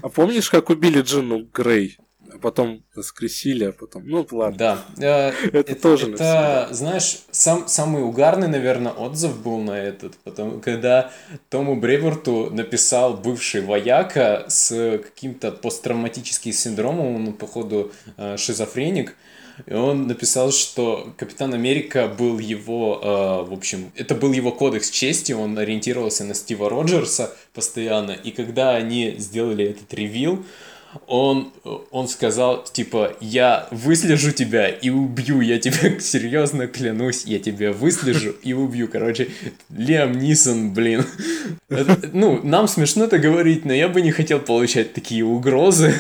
A: А помнишь, как убили Джину Грей? А потом воскресили, а потом, ну ладно.
B: Да, э, *laughs* это, это тоже это, знаешь, сам самый угарный, наверное, отзыв был на этот, потому когда Тому Бреверту написал бывший вояка с каким-то посттравматическим синдромом, он походу э, шизофреник, и он написал, что Капитан Америка был его, э, в общем, это был его кодекс чести, он ориентировался на Стива Роджерса постоянно, и когда они сделали этот ревил, он, он сказал, типа, я выслежу тебя и убью, я тебе *laughs* серьезно клянусь, я тебя выслежу и убью. Короче, Лиам Нисон, блин. Это, ну, нам смешно это говорить, но я бы не хотел получать такие угрозы,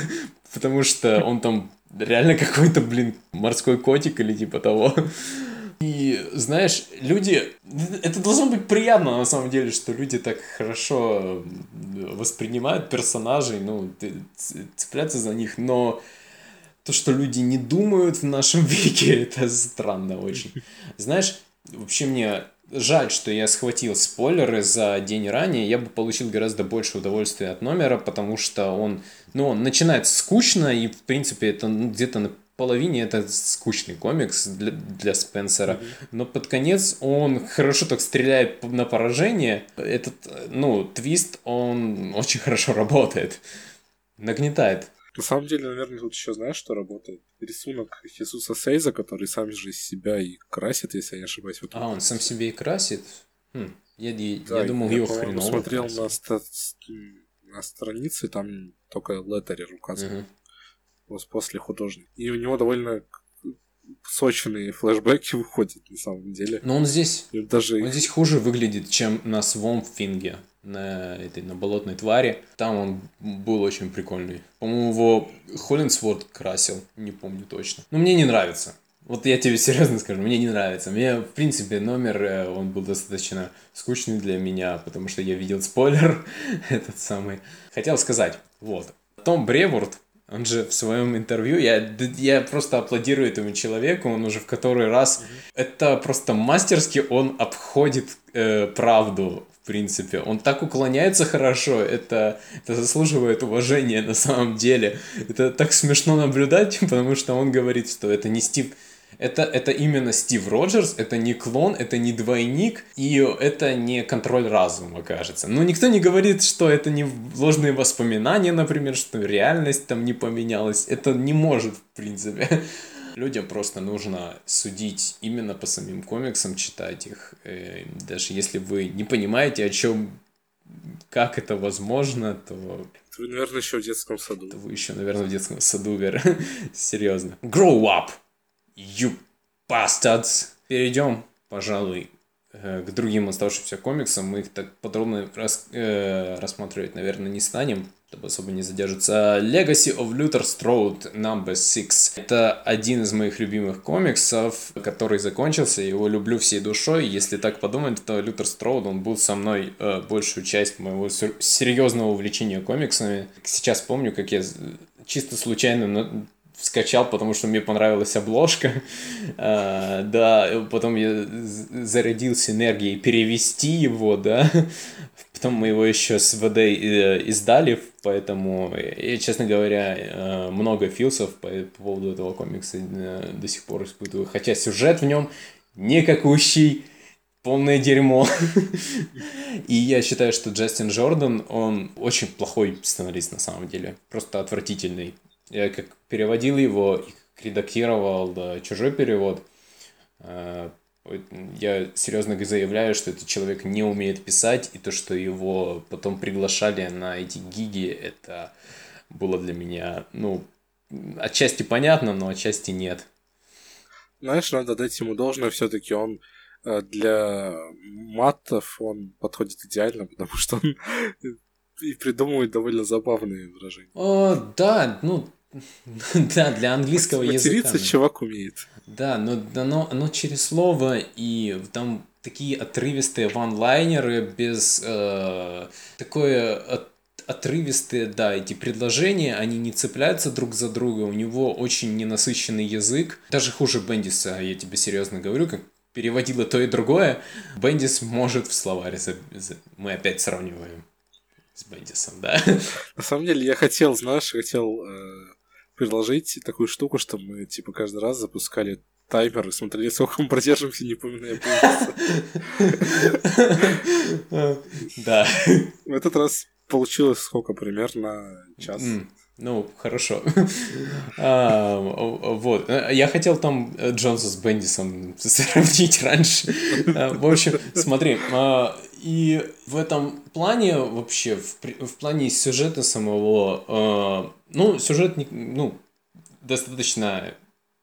B: потому что он там реально какой-то, блин, морской котик или типа того. И знаешь, люди... Это должно быть приятно на самом деле, что люди так хорошо воспринимают персонажей, ну, цепляться за них, но то, что люди не думают в нашем *laughs* веке, это странно очень. Знаешь, вообще мне жаль, что я схватил спойлеры за день ранее, я бы получил гораздо больше удовольствия от номера, потому что он, ну, он начинает скучно, и, в принципе, это ну, где-то на половине это скучный комикс для, для Спенсера, mm-hmm. но под конец он хорошо так стреляет на поражение. Этот, ну, твист, он очень хорошо работает. Нагнетает.
A: На самом деле, наверное, тут еще знаешь, что работает? Рисунок Иисуса Сейза, который сам же из себя и красит, если я не ошибаюсь. Вот
B: а, он сам себе и красит? Хм. Я, я, да, я думал, я, его хреново
A: смотрел на, ста- на странице, там только леттерер указан. Угу после художник. И у него довольно сочные флешбеки выходят на самом деле.
B: Но он здесь, и даже он здесь хуже выглядит, чем на Свомфинге, на этой, на болотной твари. Там он был очень прикольный. По-моему, его Холлинсворд красил, не помню точно. Но мне не нравится. Вот я тебе *laughs* серьезно скажу, мне не нравится. Мне, в принципе, номер, э, он был достаточно скучный для меня, потому что я видел спойлер *laughs* этот самый. Хотел сказать, вот, Том Бреворд, он же в своем интервью, я, я просто аплодирую этому человеку, он уже в который раз, mm-hmm. это просто мастерски он обходит э, правду в принципе. Он так уклоняется хорошо, это, это заслуживает уважения на самом деле. Это так смешно наблюдать, *laughs* потому что он говорит, что это не Стив... Это, это именно Стив Роджерс, это не клон, это не двойник, и это не контроль разума, кажется. Но никто не говорит, что это не ложные воспоминания, например, что реальность там не поменялась. Это не может, в принципе. *laughs* Людям просто нужно судить именно по самим комиксам, читать их. Э, даже если вы не понимаете, о чем, как это возможно, то...
A: Вы, наверное, еще в детском саду.
B: То вы еще, наверное, в детском саду, Вера. *laughs* Серьезно. Grow up, you bastards. Перейдем, пожалуй, э, к другим оставшимся комиксам. Мы их так подробно рас, э, рассматривать, наверное, не станем чтобы особо не задерживаться. Legacy of Luther Strode Number 6. Это один из моих любимых комиксов, который закончился, его люблю всей душой. Если так подумать, то Лютер Строуд, он был со мной э, большую часть моего серьезного увлечения комиксами. Сейчас помню, как я чисто случайно скачал, потому что мне понравилась обложка. А, да, потом я зарядился энергией перевести его, да. Потом мы его еще с ВД э, издали, поэтому я, честно говоря, э, много филсов по, по поводу этого комикса э, до сих пор испытываю. Хотя сюжет в нем никакущий, полное дерьмо. *laughs* И я считаю, что Джастин Джордан, он очень плохой сценарист на самом деле. Просто отвратительный. Я как переводил его и редактировал да, чужой перевод, я серьезно заявляю, что этот человек не умеет писать, и то, что его потом приглашали на эти гиги, это было для меня, ну, отчасти понятно, но отчасти нет.
A: Знаешь, надо дать ему должное, все-таки он э, для матов он подходит идеально, потому что он *laughs* и придумывает довольно забавные выражения.
B: О, да, ну, *laughs* да, для английского языка.
A: Материться чувак умеет.
B: Да, но оно, оно через слово, и там такие отрывистые ванлайнеры без э, такое от, отрывистые, да, эти предложения, они не цепляются друг за друга, у него очень ненасыщенный язык, даже хуже Бендиса, я тебе серьезно говорю, как переводила то и другое, Бендис может в словаре, мы опять сравниваем с Бендисом, да.
A: На самом деле я хотел, знаешь, хотел э, предложить такую штуку, что мы, типа, каждый раз запускали таймер и смотрели, сколько мы продержимся, не помню,
B: Да.
A: В этот раз получилось сколько примерно час.
B: Ну, хорошо. *laughs* а, вот. Я хотел там Джонса с Бендисом *laughs* сравнить раньше. А, в общем, смотри, а, и в этом плане вообще, в, в плане сюжета самого, э, ну, сюжет, ну, достаточно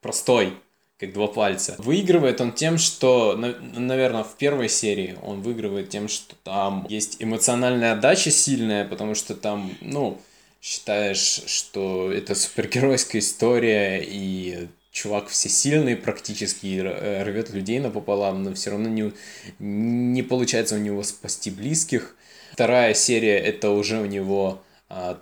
B: простой, как два пальца. Выигрывает он тем, что, наверное, в первой серии он выигрывает тем, что там есть эмоциональная отдача сильная, потому что там, ну, считаешь, что это супергеройская история, и чувак всесильный практически э, рвет людей напополам, но все равно не, не получается у него спасти близких. Вторая серия это уже у него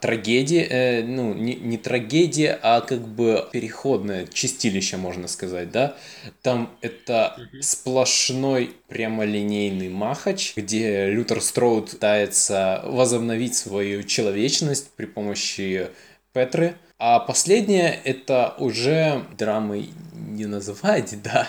B: трагедия, э, ну не, не трагедия, а как бы переходное чистилище, можно сказать, да. Там это сплошной прямолинейный махач, где Лютер Строуд пытается возобновить свою человечность при помощи Петры, а последнее это уже драмой не называть, *laughs* да,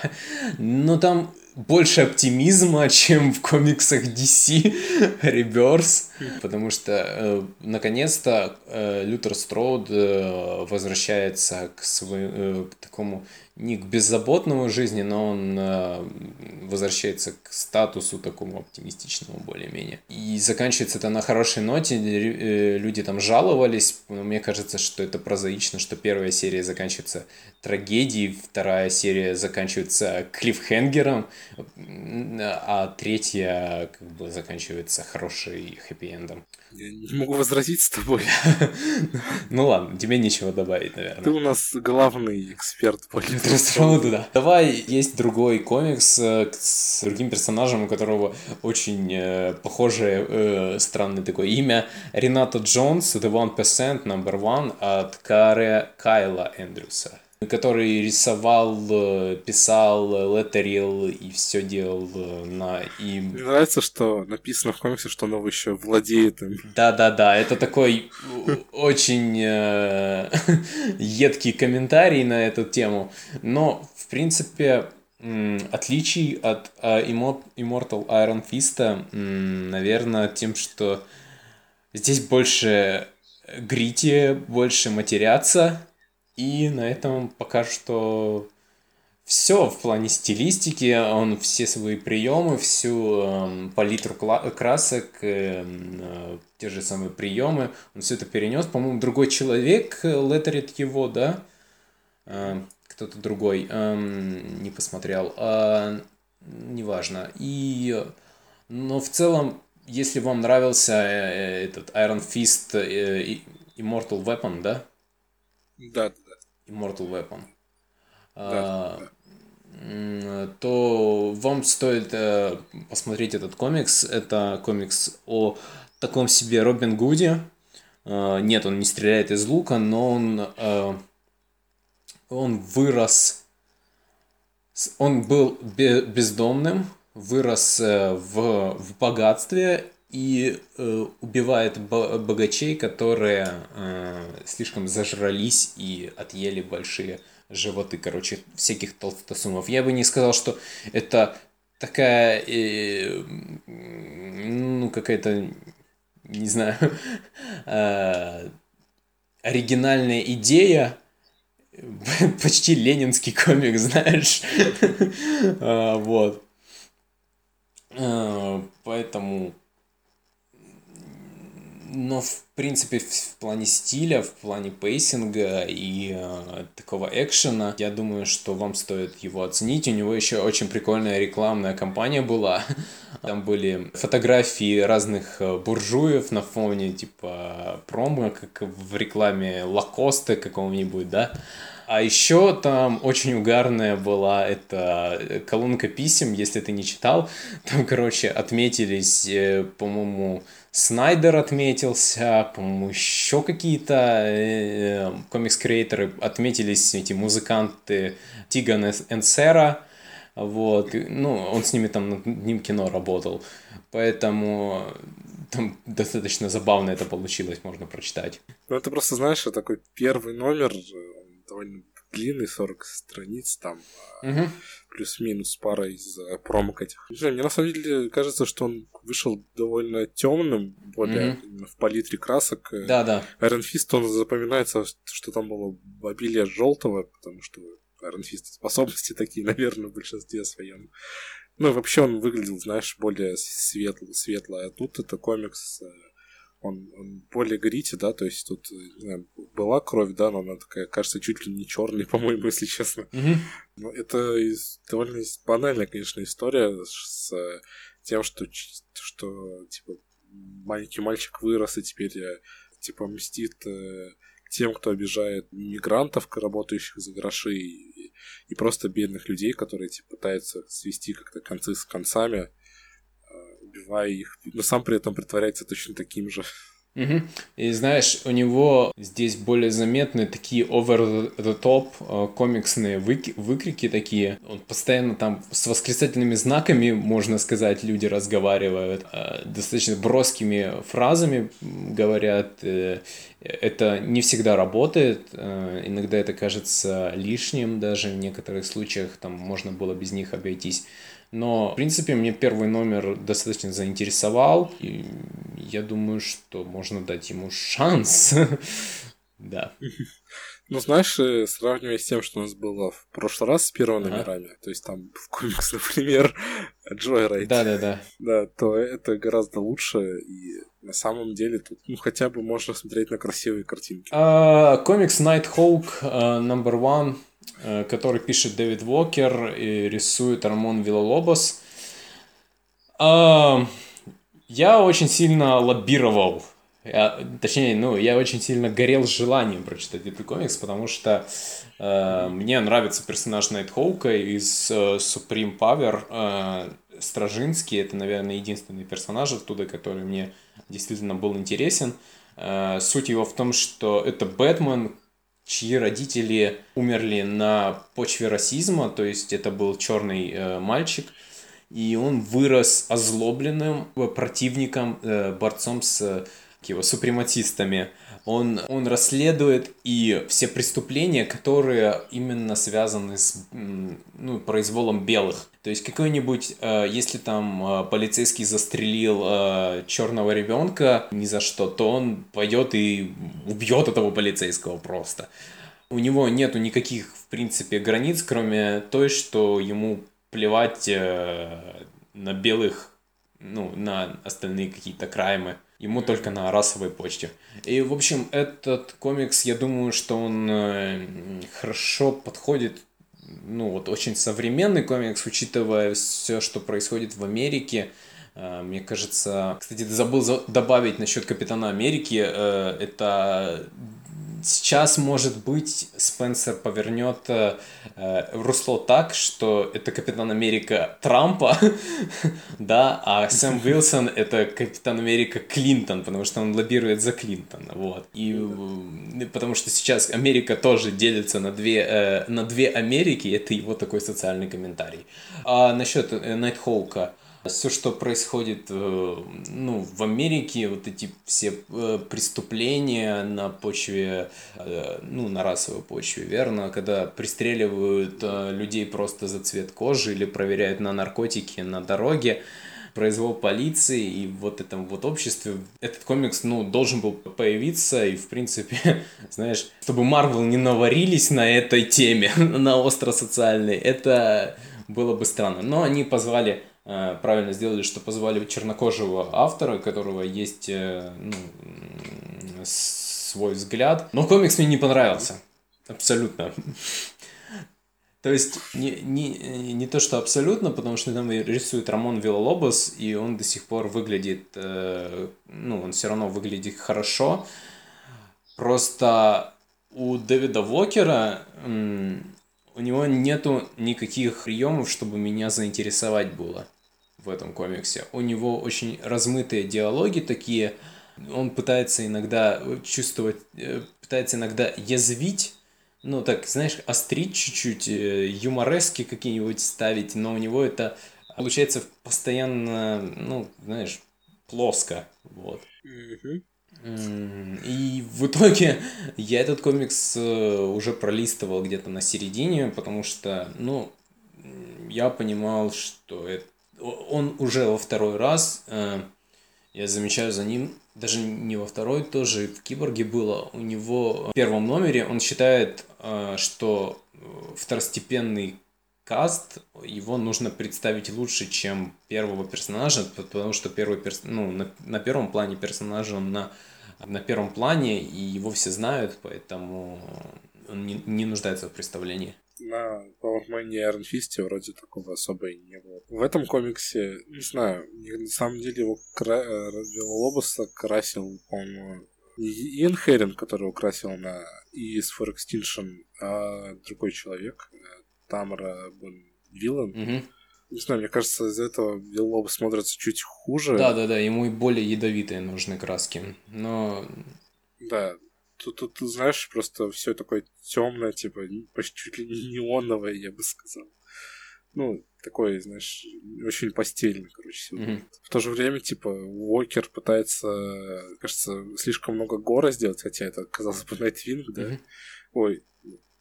B: но там больше оптимизма, *laughs* чем в комиксах DC Rebirth, потому что э, наконец-то э, Лютер Строуд э, возвращается к своему к такому не к беззаботному жизни, но он возвращается к статусу такому оптимистичному более-менее. И заканчивается это на хорошей ноте, люди там жаловались, но мне кажется, что это прозаично, что первая серия заканчивается трагедией, вторая серия заканчивается клиффхенгером, а третья как бы заканчивается хорошей хэппи-эндом.
A: Я не могу возразить с тобой. *laughs*
B: Ну ладно, тебе нечего добавить, наверное.
A: Ты у нас главный эксперт по
B: Трансформу да. Давай, есть другой комикс э, с другим персонажем, у которого очень э, похожее э, странное такое имя. Рената Джонс, The One Percent, Number One от Каре Кайла Эндрюса который рисовал, э, писал, леттерил и все делал э, на им.
A: Мне нравится, что написано в комиксе, что он еще владеет им.
B: Да-да-да, это такой очень э, едкий комментарий на эту тему, но, в принципе, отличий от Immortal Iron Fist, наверное, тем, что здесь больше грити, больше матерятся, и на этом пока что все в плане стилистики. Он все свои приемы, всю э, палитру красок, э, э, те же самые приемы, он все это перенес. По-моему, другой человек леттерит его, да? Э, кто-то другой э, не посмотрел. Э, неважно. И, но в целом, если вам нравился э, этот Iron Fist э, Immortal Weapon, да?
A: Да, да.
B: Immortal Weapon.
A: Да,
B: а, то вам стоит э, посмотреть этот комикс. Это комикс о таком себе Робин Гуде. Э, нет, он не стреляет из лука, но он, э, он вырос. Он был бездомным, вырос в, в богатстве и э, убивает богачей, которые э, слишком зажрались и отъели большие животы, короче, всяких толстосумов. Я бы не сказал, что это такая, э, ну, какая-то, не знаю, *laughs* э, оригинальная идея, *laughs* почти ленинский комик, знаешь, *laughs* а, вот. Э, поэтому но, в принципе, в плане стиля, в плане пейсинга и э, такого экшена, я думаю, что вам стоит его оценить. У него еще очень прикольная рекламная кампания была. *laughs* Там были фотографии разных э, буржуев на фоне, типа, промо, как в рекламе Лакосты какого-нибудь, да? А еще там очень угарная была эта колонка писем, если ты не читал. Там, короче, отметились, э, по-моему, Снайдер отметился, по-моему, еще какие-то э, комикс-креаторы отметились, эти музыканты Тиган Энсера, вот, ну, он с ними там над ним кино работал, поэтому там достаточно забавно это получилось, можно прочитать.
A: Ну, это просто, знаешь, такой первый номер, довольно длинный, 40 страниц, там угу. плюс-минус пара из э, промок этих. Не знаю, мне на самом деле кажется, что он вышел довольно темным, более угу. в палитре красок.
B: Да, да.
A: Iron Fist, он запоминается, что там было обилие желтого, потому что Iron Fist способности такие, *laughs* наверное, в большинстве своем. Ну, вообще он выглядел, знаешь, более светлый, светлый. А тут это комикс он, он более грити, да, то есть тут знаю, была кровь, да, но она такая, кажется, чуть ли не черная, *laughs* по-моему, если честно.
B: Mm-hmm.
A: Но это довольно банальная, конечно, история с тем, что, что типа, маленький мальчик вырос и теперь, э, типа, мстит э, тем, кто обижает мигрантов, работающих за гроши, и, и просто бедных людей, которые типа, пытаются свести как-то концы с концами убивая их, но сам при этом притворяется точно таким же.
B: Угу. И знаешь, у него здесь более заметны такие over-the-top э, комиксные выки- выкрики такие. Он постоянно там с восклицательными знаками, можно сказать, люди разговаривают. Э, достаточно броскими фразами говорят. Э, это не всегда работает. Иногда это кажется лишним даже в некоторых случаях. Там можно было без них обойтись. Но, в принципе, мне первый номер достаточно заинтересовал. И я думаю, что можно дать ему шанс. *laughs* Да.
A: Ну, знаешь, э, сравнивая с тем, что у нас было в прошлый раз с первыми ага. номерами, то есть там в комикс, например, *laughs* Joyride.
B: Да-да-да.
A: Да, то это гораздо лучше, и на самом деле тут, ну, хотя бы можно смотреть на красивые картинки.
B: А, комикс Nighthawk uh, Number One который пишет Дэвид Уокер и рисует Рамон Виллалобос. А, я очень сильно лоббировал я, точнее, ну, я очень сильно горел желанием прочитать этот комикс, потому что э, мне нравится персонаж Найтхоука из э, Supreme Power. Э, Стражинский, это, наверное, единственный персонаж оттуда, который мне действительно был интересен. Э, суть его в том, что это Бэтмен, чьи родители умерли на почве расизма, то есть это был черный э, мальчик, и он вырос озлобленным противником, э, борцом с его супрематистами. Он, он расследует и все преступления, которые именно связаны с ну, произволом белых. То есть какой-нибудь, э, если там э, полицейский застрелил э, черного ребенка ни за что, то он пойдет и убьет этого полицейского просто. У него нету никаких, в принципе, границ, кроме той, что ему плевать на белых, ну, на остальные какие-то краймы ему только на расовой почте. И, в общем, этот комикс, я думаю, что он э, хорошо подходит, ну, вот очень современный комикс, учитывая все, что происходит в Америке. Э, мне кажется, кстати, забыл добавить насчет Капитана Америки. Э, это сейчас, может быть, Спенсер повернет э, русло так, что это Капитан Америка Трампа, *laughs* да, а Сэм *laughs* Уилсон это Капитан Америка Клинтон, потому что он лоббирует за Клинтона, вот. И э, потому что сейчас Америка тоже делится на две, э, на две Америки, это его такой социальный комментарий. А насчет э, Найтхоука, все, что происходит э, ну, в Америке, вот эти все э, преступления на почве, э, ну, на расовой почве, верно, когда пристреливают людей просто за цвет кожи или проверяют на наркотики на дороге, произвол полиции и вот этом вот обществе. Этот комикс, ну, должен был появиться, и, в принципе, *laughs* знаешь, чтобы Марвел не наварились на этой теме, *laughs* на остро-социальной, это было бы странно. Но они позвали правильно сделали, что позвали чернокожего автора, которого есть э, ну, свой взгляд. Но комикс мне не понравился. Абсолютно. То есть не, не, не то, что абсолютно, потому что там рисует Рамон Виллалобос, и он до сих пор выглядит, э, ну, он все равно выглядит хорошо. Просто у Дэвида Вокера у него нету никаких приемов, чтобы меня заинтересовать было в этом комиксе. У него очень размытые диалоги такие. Он пытается иногда чувствовать, э, пытается иногда язвить, ну так, знаешь, острить чуть-чуть, э, юморески какие-нибудь ставить, но у него это получается постоянно, ну, знаешь, плоско, вот. Mm-hmm. И в итоге я этот комикс э, уже пролистывал где-то на середине, потому что, ну, я понимал, что это, он уже во второй раз, э, я замечаю за ним, даже не во второй, тоже в Киборге было, у него в первом номере он считает, э, что второстепенный каст, его нужно представить лучше, чем первого персонажа, потому что первый перс... ну, на, на первом плане персонажа он на, на первом плане, и его все знают, поэтому он не, не нуждается в представлении.
A: На Iron Fist вроде такого особо и не было. В этом комиксе, не знаю, на самом деле его кра... Лобоса красил, по-моему, не Иэн Херин, который украсил на ES for Extinction, а другой человек, Тамара Бон Виллан.
B: Угу.
A: Не знаю, мне кажется, из-за этого Виллоу смотрится чуть хуже.
B: Да, да, да, ему и более ядовитые нужны краски. Но.
A: Да. Тут, тут, тут знаешь, просто все такое темное, типа, почти чуть ли не неоновое, я бы сказал. Ну, такой, знаешь, очень постельный, короче.
B: Mm-hmm.
A: В то же время, типа, Уокер пытается, кажется, слишком много гора сделать, хотя это, казалось бы, Найтвинг, да? Mm-hmm. Ой,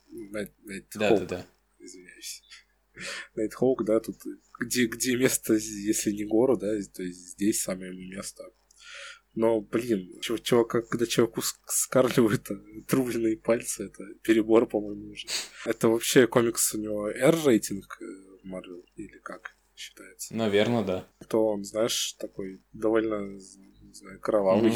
A: Найт, Найт
B: да, да, да
A: извиняюсь. Найтхоук, да, тут где, где место, если не гору, да, то есть здесь самое место. Но, блин, чувак, когда чуваку скармливают трубленные пальцы, это перебор, по-моему, уже. Это вообще комикс у него R-рейтинг э, в Марвел или как считается?
B: Наверное, да.
A: То он, знаешь, такой довольно, не знаю, кровавый.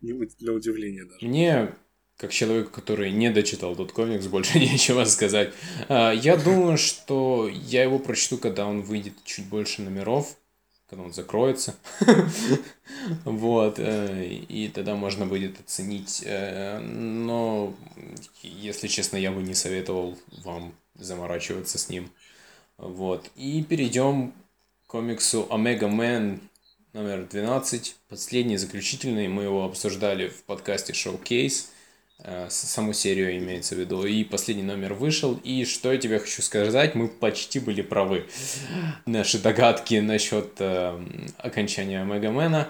A: Mm-hmm. *laughs* На удивление даже.
B: Мне как человек, который не дочитал тот комикс, *laughs* больше нечего сказать. А, я думаю, что я его прочту, когда он выйдет чуть больше номеров, когда он закроется. *laughs* Вот, э, и тогда можно будет оценить. Э, но, если честно, я бы не советовал вам заморачиваться с ним. Вот, и перейдем к комиксу Омега Мэн номер 12, последний, заключительный. Мы его обсуждали в подкасте Showcase. Э, саму серию имеется в виду. И последний номер вышел. И что я тебе хочу сказать, мы почти были правы. Наши догадки насчет э, окончания Мегамена.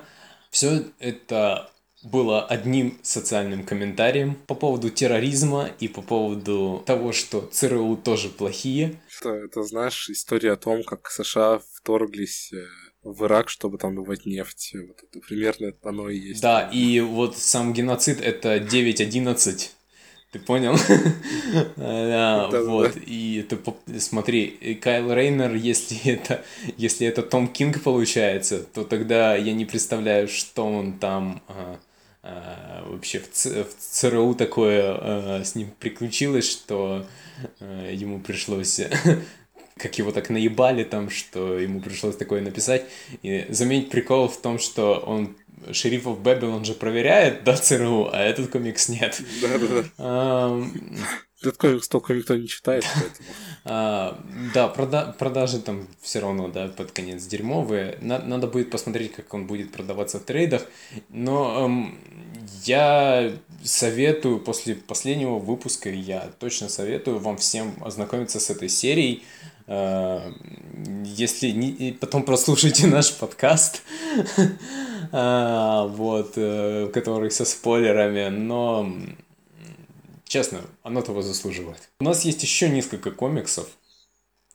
B: Все это было одним социальным комментарием по поводу терроризма и по поводу того, что ЦРУ тоже плохие.
A: Это, это знаешь, история о том, как США вторглись э, в Ирак, чтобы там добывать нефть. Вот это примерно оно и есть.
B: Да, и вот сам геноцид это 9.11. Ты понял? *laughs* да, вот. И это, смотри, Кайл Рейнер, если *laughs* это, если это Том Кинг получается, то тогда я не представляю, что он там а, а, вообще в, Ц, в ЦРУ такое а, с ним приключилось, что ему пришлось *laughs* как его так наебали там, что ему пришлось такое написать. И заметить прикол в том, что он шерифов Бэббил, же проверяет, да, ЦРУ, а этот комикс нет.
A: Да-да-да. Этот комикс только никто не читает, поэтому... *laughs*
B: А, да, прода продажи там все равно, да, под конец дерьмовые. На надо будет посмотреть, как он будет продаваться в трейдах. Но эм, я советую, после последнего выпуска, я точно советую вам всем ознакомиться с этой серией. Э, если не, потом прослушайте *laughs* наш подкаст, *laughs* э, вот, э, который со спойлерами, но честно, оно того заслуживает. У нас есть еще несколько комиксов,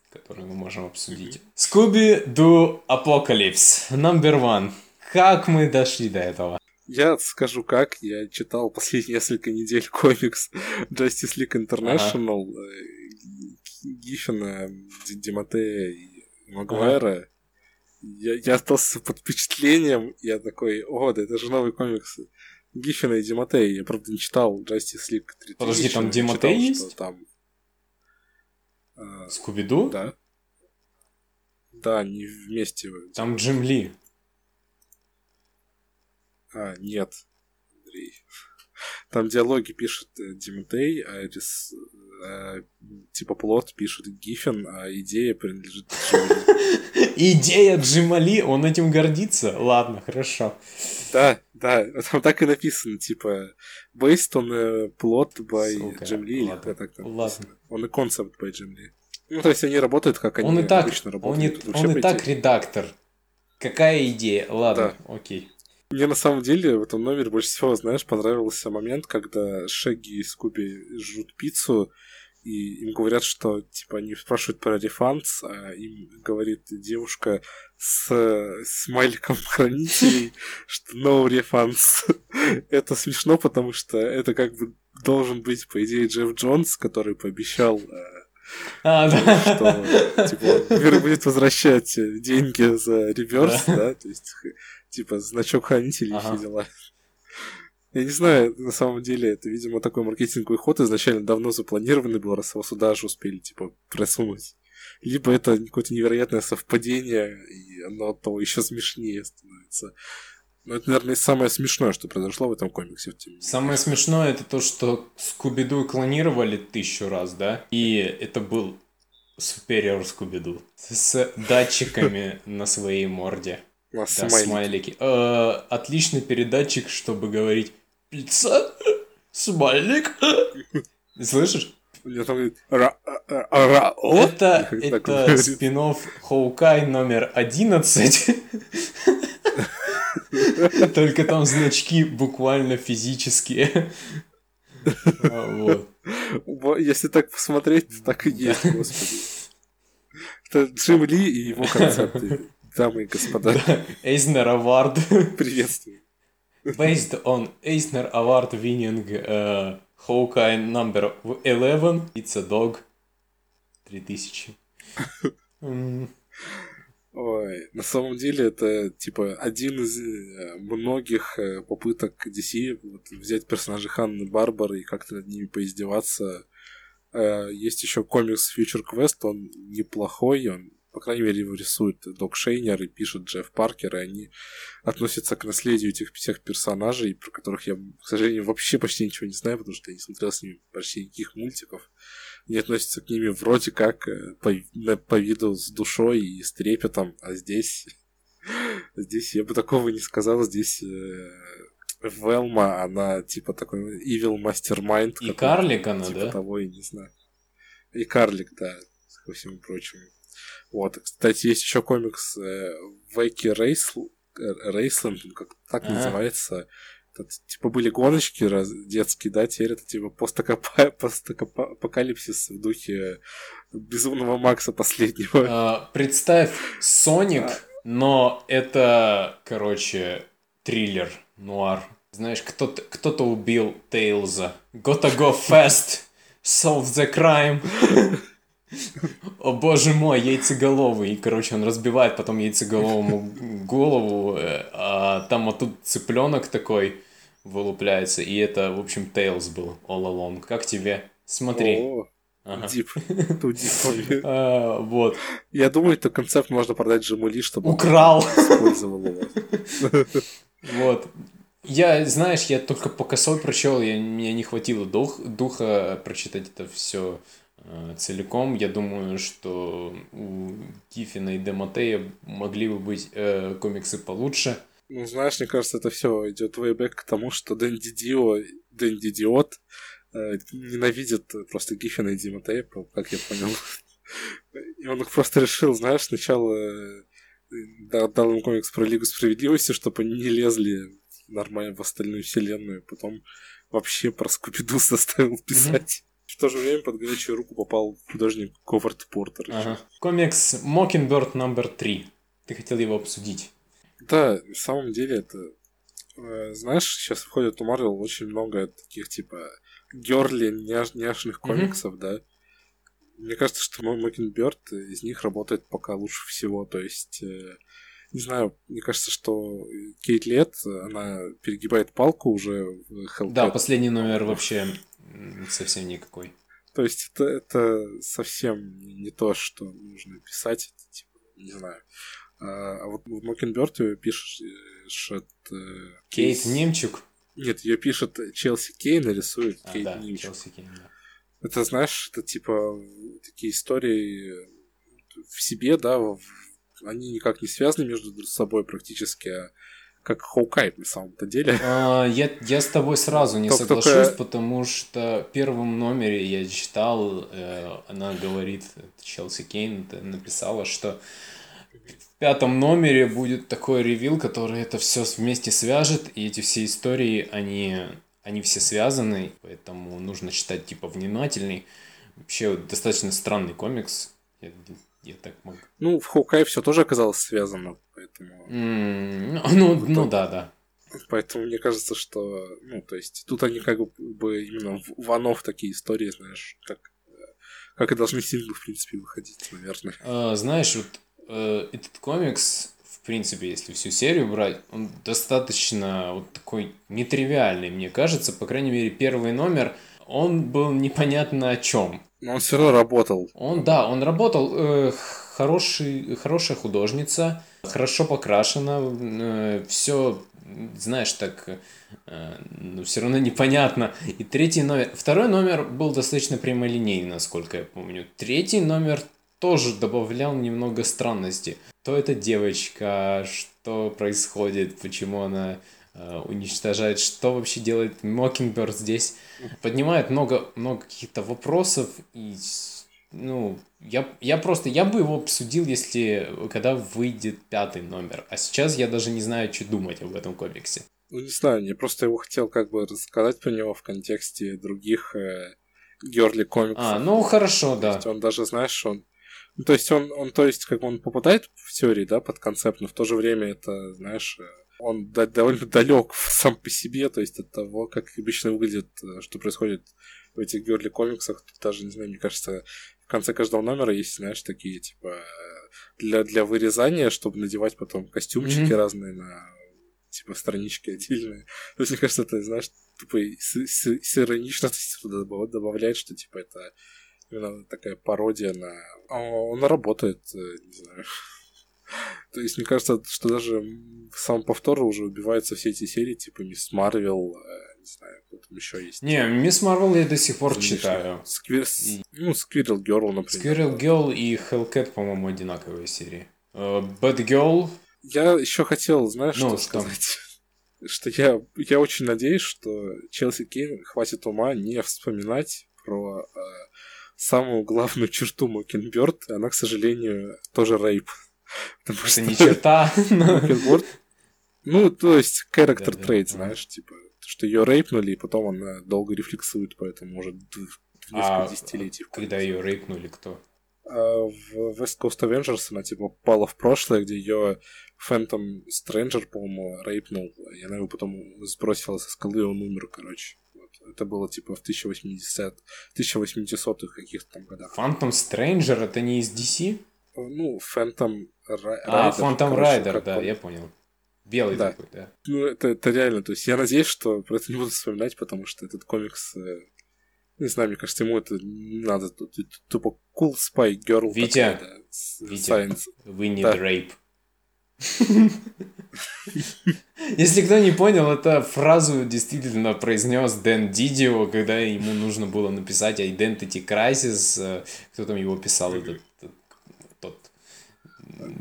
B: которые мы можем обсудить. Scooby Apocalypse, номер one. Как мы дошли до этого?
A: Я скажу как, я читал последние несколько недель комикс Justice League International, ага. Гиффина, Диматея и Магуайра. Ага. Я, я остался под впечатлением, я такой, о, да это же новый комикс Гиффина и Диматея. Я, правда, не читал Justice League 3000.
B: Подожди, там Диматей есть? Там... А, Скубиду?
A: Да. Да, они вместе.
B: Там Джим Ли.
A: А, нет, Андрей. Там диалоги пишет э, Диматей, а рис, а, типа плод пишет Гиффин, а идея принадлежит
B: Джимали. *laughs* Идея Джимали, он этим гордится? Ладно, хорошо.
A: Да, да, там так и написано, типа, based on plot by Джим Ли, ладно, так там ладно. Он и concept by Джим Ли. Ну, то есть они работают, как они
B: он и так,
A: обычно работают.
B: Он, и, он и так редактор. Какая идея? Ладно, да. окей.
A: Мне на самом деле в этом номере больше всего, знаешь, понравился момент, когда Шеги и Скуби жрут пиццу, и им говорят, что, типа, они спрашивают про рефанс, а им говорит девушка с смайликом *laughs* хранителей, что no refunds. *laughs* это смешно, потому что это как бы должен быть, по идее, Джефф Джонс, который пообещал э, а, да. что типа, будет возвращать деньги за реверс, да, то есть типа значок хранителей ага. все дела. Я не знаю, на самом деле, это, видимо, такой маркетинговый ход изначально давно запланированный был, раз его сюда же успели, типа, просунуть. Либо это какое-то невероятное совпадение, и оно от того еще смешнее становится. Но это, наверное, самое смешное, что произошло в этом комиксе.
B: Самое смешное это то, что Скуби-Ду клонировали тысячу раз, да? И это был Superior Скуби-Ду с датчиками *laughs* на своей морде. Да, смайлики. Э, отличный передатчик, чтобы говорить пицца, смайлик. *laughs* Слышишь? Это, *laughs* это спин Хоукай номер 11. Только там значки буквально физические.
A: Если так посмотреть, так и есть, господи. Это Джим Ли и его концерты дамы и господа.
B: Эйзнер Award.
A: Приветствую.
B: Based on Eisner Award winning uh, Hawkeye number 11, It's a Dog 3000.
A: Ой, на самом деле это типа один из э, многих э, попыток DC вот, взять персонажей Ханны Барбары и как-то над ними поиздеваться. Э, есть еще комикс Future Quest, он неплохой, он, по крайней мере, его рисует Док Шейнер и пишет Джефф Паркер, и они относятся к наследию этих всех персонажей, про которых я, к сожалению, вообще почти ничего не знаю, потому что я не смотрел с ними почти никаких мультиков не относятся к ними вроде как э, по, по виду с душой и с трепетом, а здесь... *laughs* Здесь я бы такого не сказал, здесь э, Велма, она типа такой evil mastermind.
B: И карлик она,
A: типа
B: да?
A: того, я не знаю. И карлик, да, ко всему прочему. Вот, кстати, есть еще комикс э, Веки Рейсл, Рейсленд, как так называется. Это, типа были гоночки раз, детские, да, теперь это типа постапокалипсис в духе Безумного Макса последнего.
B: А, представь Соник, а. но это, короче, триллер, нуар. Знаешь, кто-то кто убил Тейлза. Gotta go fast, solve the crime. О боже мой, яйцеголовый. И, короче, он разбивает потом яйцеголовому голову, э, а там вот тут цыпленок такой вылупляется. И это, в общем, Tails был all along. Как тебе? Смотри. О,
A: ага. Дип. *laughs* а, вот. Я думаю, это концепт можно продать Джамули, чтобы
B: Украл! *laughs* использовал его. *laughs* Вот. Я, знаешь, я только по косой прочел, я, мне не хватило дух, духа прочитать это все Э, целиком. Я думаю, что у Кифина и Демотея могли бы быть э, комиксы получше.
A: Ну, знаешь, мне кажется, это все идет вейбэк к тому, что Дэн Дидио, Дэн Дидиот э, ненавидит просто Гиффина и Демотея, как я понял. И он их просто решил, знаешь, сначала э, дал им комикс про Лигу Справедливости, чтобы они не лезли нормально в остальную вселенную, потом вообще про Скуби-Ду *laughs* заставил писать. В то же время под горячую руку попал художник Говард Портер.
B: Ага. Комикс Mockingbird номер 3. Ты хотел его обсудить.
A: Да, на самом деле это... Э, знаешь, сейчас выходит у Марвел очень много таких, типа, герли няш, няшных комиксов, mm-hmm. да? Мне кажется, что мой Mockingbird из них работает пока лучше всего. То есть, э, не знаю, мне кажется, что Кейт Лет, она перегибает палку уже в
B: Hellcat. Да, последний номер вообще совсем никакой.
A: То есть это, это совсем не то, что нужно писать, это, типа, не знаю. А, вот в Мокенберт пишет... Э,
B: Кейт Немчук?
A: Нет, ее пишет Челси Кейн, рисует а, Кейт да, Немчук. Челси Кейн, да. Это, знаешь, это типа такие истории в себе, да, они никак не связаны между собой практически, а как Хоукай на самом-то деле.
B: А, я, я с тобой сразу не только, соглашусь, потому что в первом номере я читал, э, она говорит, Челси Кейн написала, что пятом номере будет такой ревил, который это все вместе свяжет, и эти все истории, они, они все связаны, поэтому нужно читать типа внимательный. Вообще достаточно странный комикс. Я, я так могу.
A: Ну, в Хоукай все тоже оказалось связано поэтому...
B: Mm, ну, ну, ну да, да.
A: Поэтому мне кажется, что, ну, то есть, тут они как бы именно ванов такие истории, знаешь, как, как и должны синглы, в принципе, выходить, наверное.
B: А, знаешь, вот э, этот комикс, в принципе, если всю серию брать, он достаточно вот такой нетривиальный, мне кажется, по крайней мере, первый номер, он был непонятно о чем.
A: Но он все равно работал.
B: Он, да, он работал. Э, хороший, хорошая художница, хорошо покрашена, э, все, знаешь, так, э, ну, все равно непонятно. И третий номер, второй номер был достаточно прямолинейный, насколько я помню. Третий номер тоже добавлял немного странности. Кто эта девочка, что происходит, почему она э, уничтожает, что вообще делает Мокингберд здесь. Поднимает много, много каких-то вопросов и ну, я, я просто, я бы его обсудил, если, когда выйдет пятый номер. А сейчас я даже не знаю, что думать об этом комиксе.
A: Ну, не знаю, я просто его хотел как бы рассказать про него в контексте других э, герли комиксов.
B: А, ну хорошо,
A: то
B: да.
A: Есть он даже, знаешь, он... Ну, то есть он, он, то есть, как он попадает в теории, да, под концепт, но в то же время это, знаешь, э, он довольно далек *laughs* сам по себе, то есть от того, как обычно выглядит, э, что происходит в этих герли комиксах, даже, не знаю, мне кажется, конце каждого номера есть, знаешь, такие, типа, для, для вырезания, чтобы надевать потом костюмчики
B: Мгм.
A: разные на типа странички отдельные. То есть, мне кажется, это, знаешь, тупо с, с- с ироничностью *laughs* добавляет, что типа это именно такая пародия на... А Он работает, э, не знаю. То есть, мне кажется, что даже в самом повторе уже убиваются все эти серии, типа Мисс Марвел, э, не знаю, кто там еще есть.
B: Не, Мисс Марвел я до сих пор читаю.
A: Сквир... Ну, Сквиррел Герл, например.
B: Squirrel Girl и Hellcat, по-моему, одинаковые серии. Bad Girl,
A: Я еще хотел, знаешь,
B: Ну,
A: что
B: что?
A: сказать? *laughs* Что я, я очень надеюсь, что Челси Кейн хватит ума не вспоминать про э, самую главную черту Мокенберд. Она, к сожалению, тоже рейп. Потому что
B: не черта. *laughs* но-
A: Mockingbird- Ну, то есть, character trait, знаешь, типа, что ее рейпнули, и потом она долго рефлексует, поэтому уже в несколько
B: А
A: десятилетий.
B: Когда ее рейпнули, кто?
A: А в West Coast Avengers она типа попала в прошлое, где ее Phantom Stranger, по-моему, рейпнул, и она его потом сбросила со скалы, и он умер, короче. Это было типа в 1080 1800-х каких-то там годах.
B: Phantom Stranger это не из DC?
A: Ну, Phantom
B: А,
A: Rider,
B: Phantom
A: короче,
B: Rider, да,
A: он.
B: я понял. Белый
A: Да.
B: такой, да.
A: Ну, это, это реально, то есть я надеюсь, что про это не буду вспоминать, потому что этот комикс, э, не знаю, мне кажется, ему это не надо, тупо cool spy girl.
B: Витя,
A: такой, да,
B: Витя.
A: science.
B: We need
A: Да.
B: rape. Если кто не понял, это фразу действительно произнес Дэн Дидио, когда ему нужно было написать Identity Crisis. Кто там его писал? Этот, тот.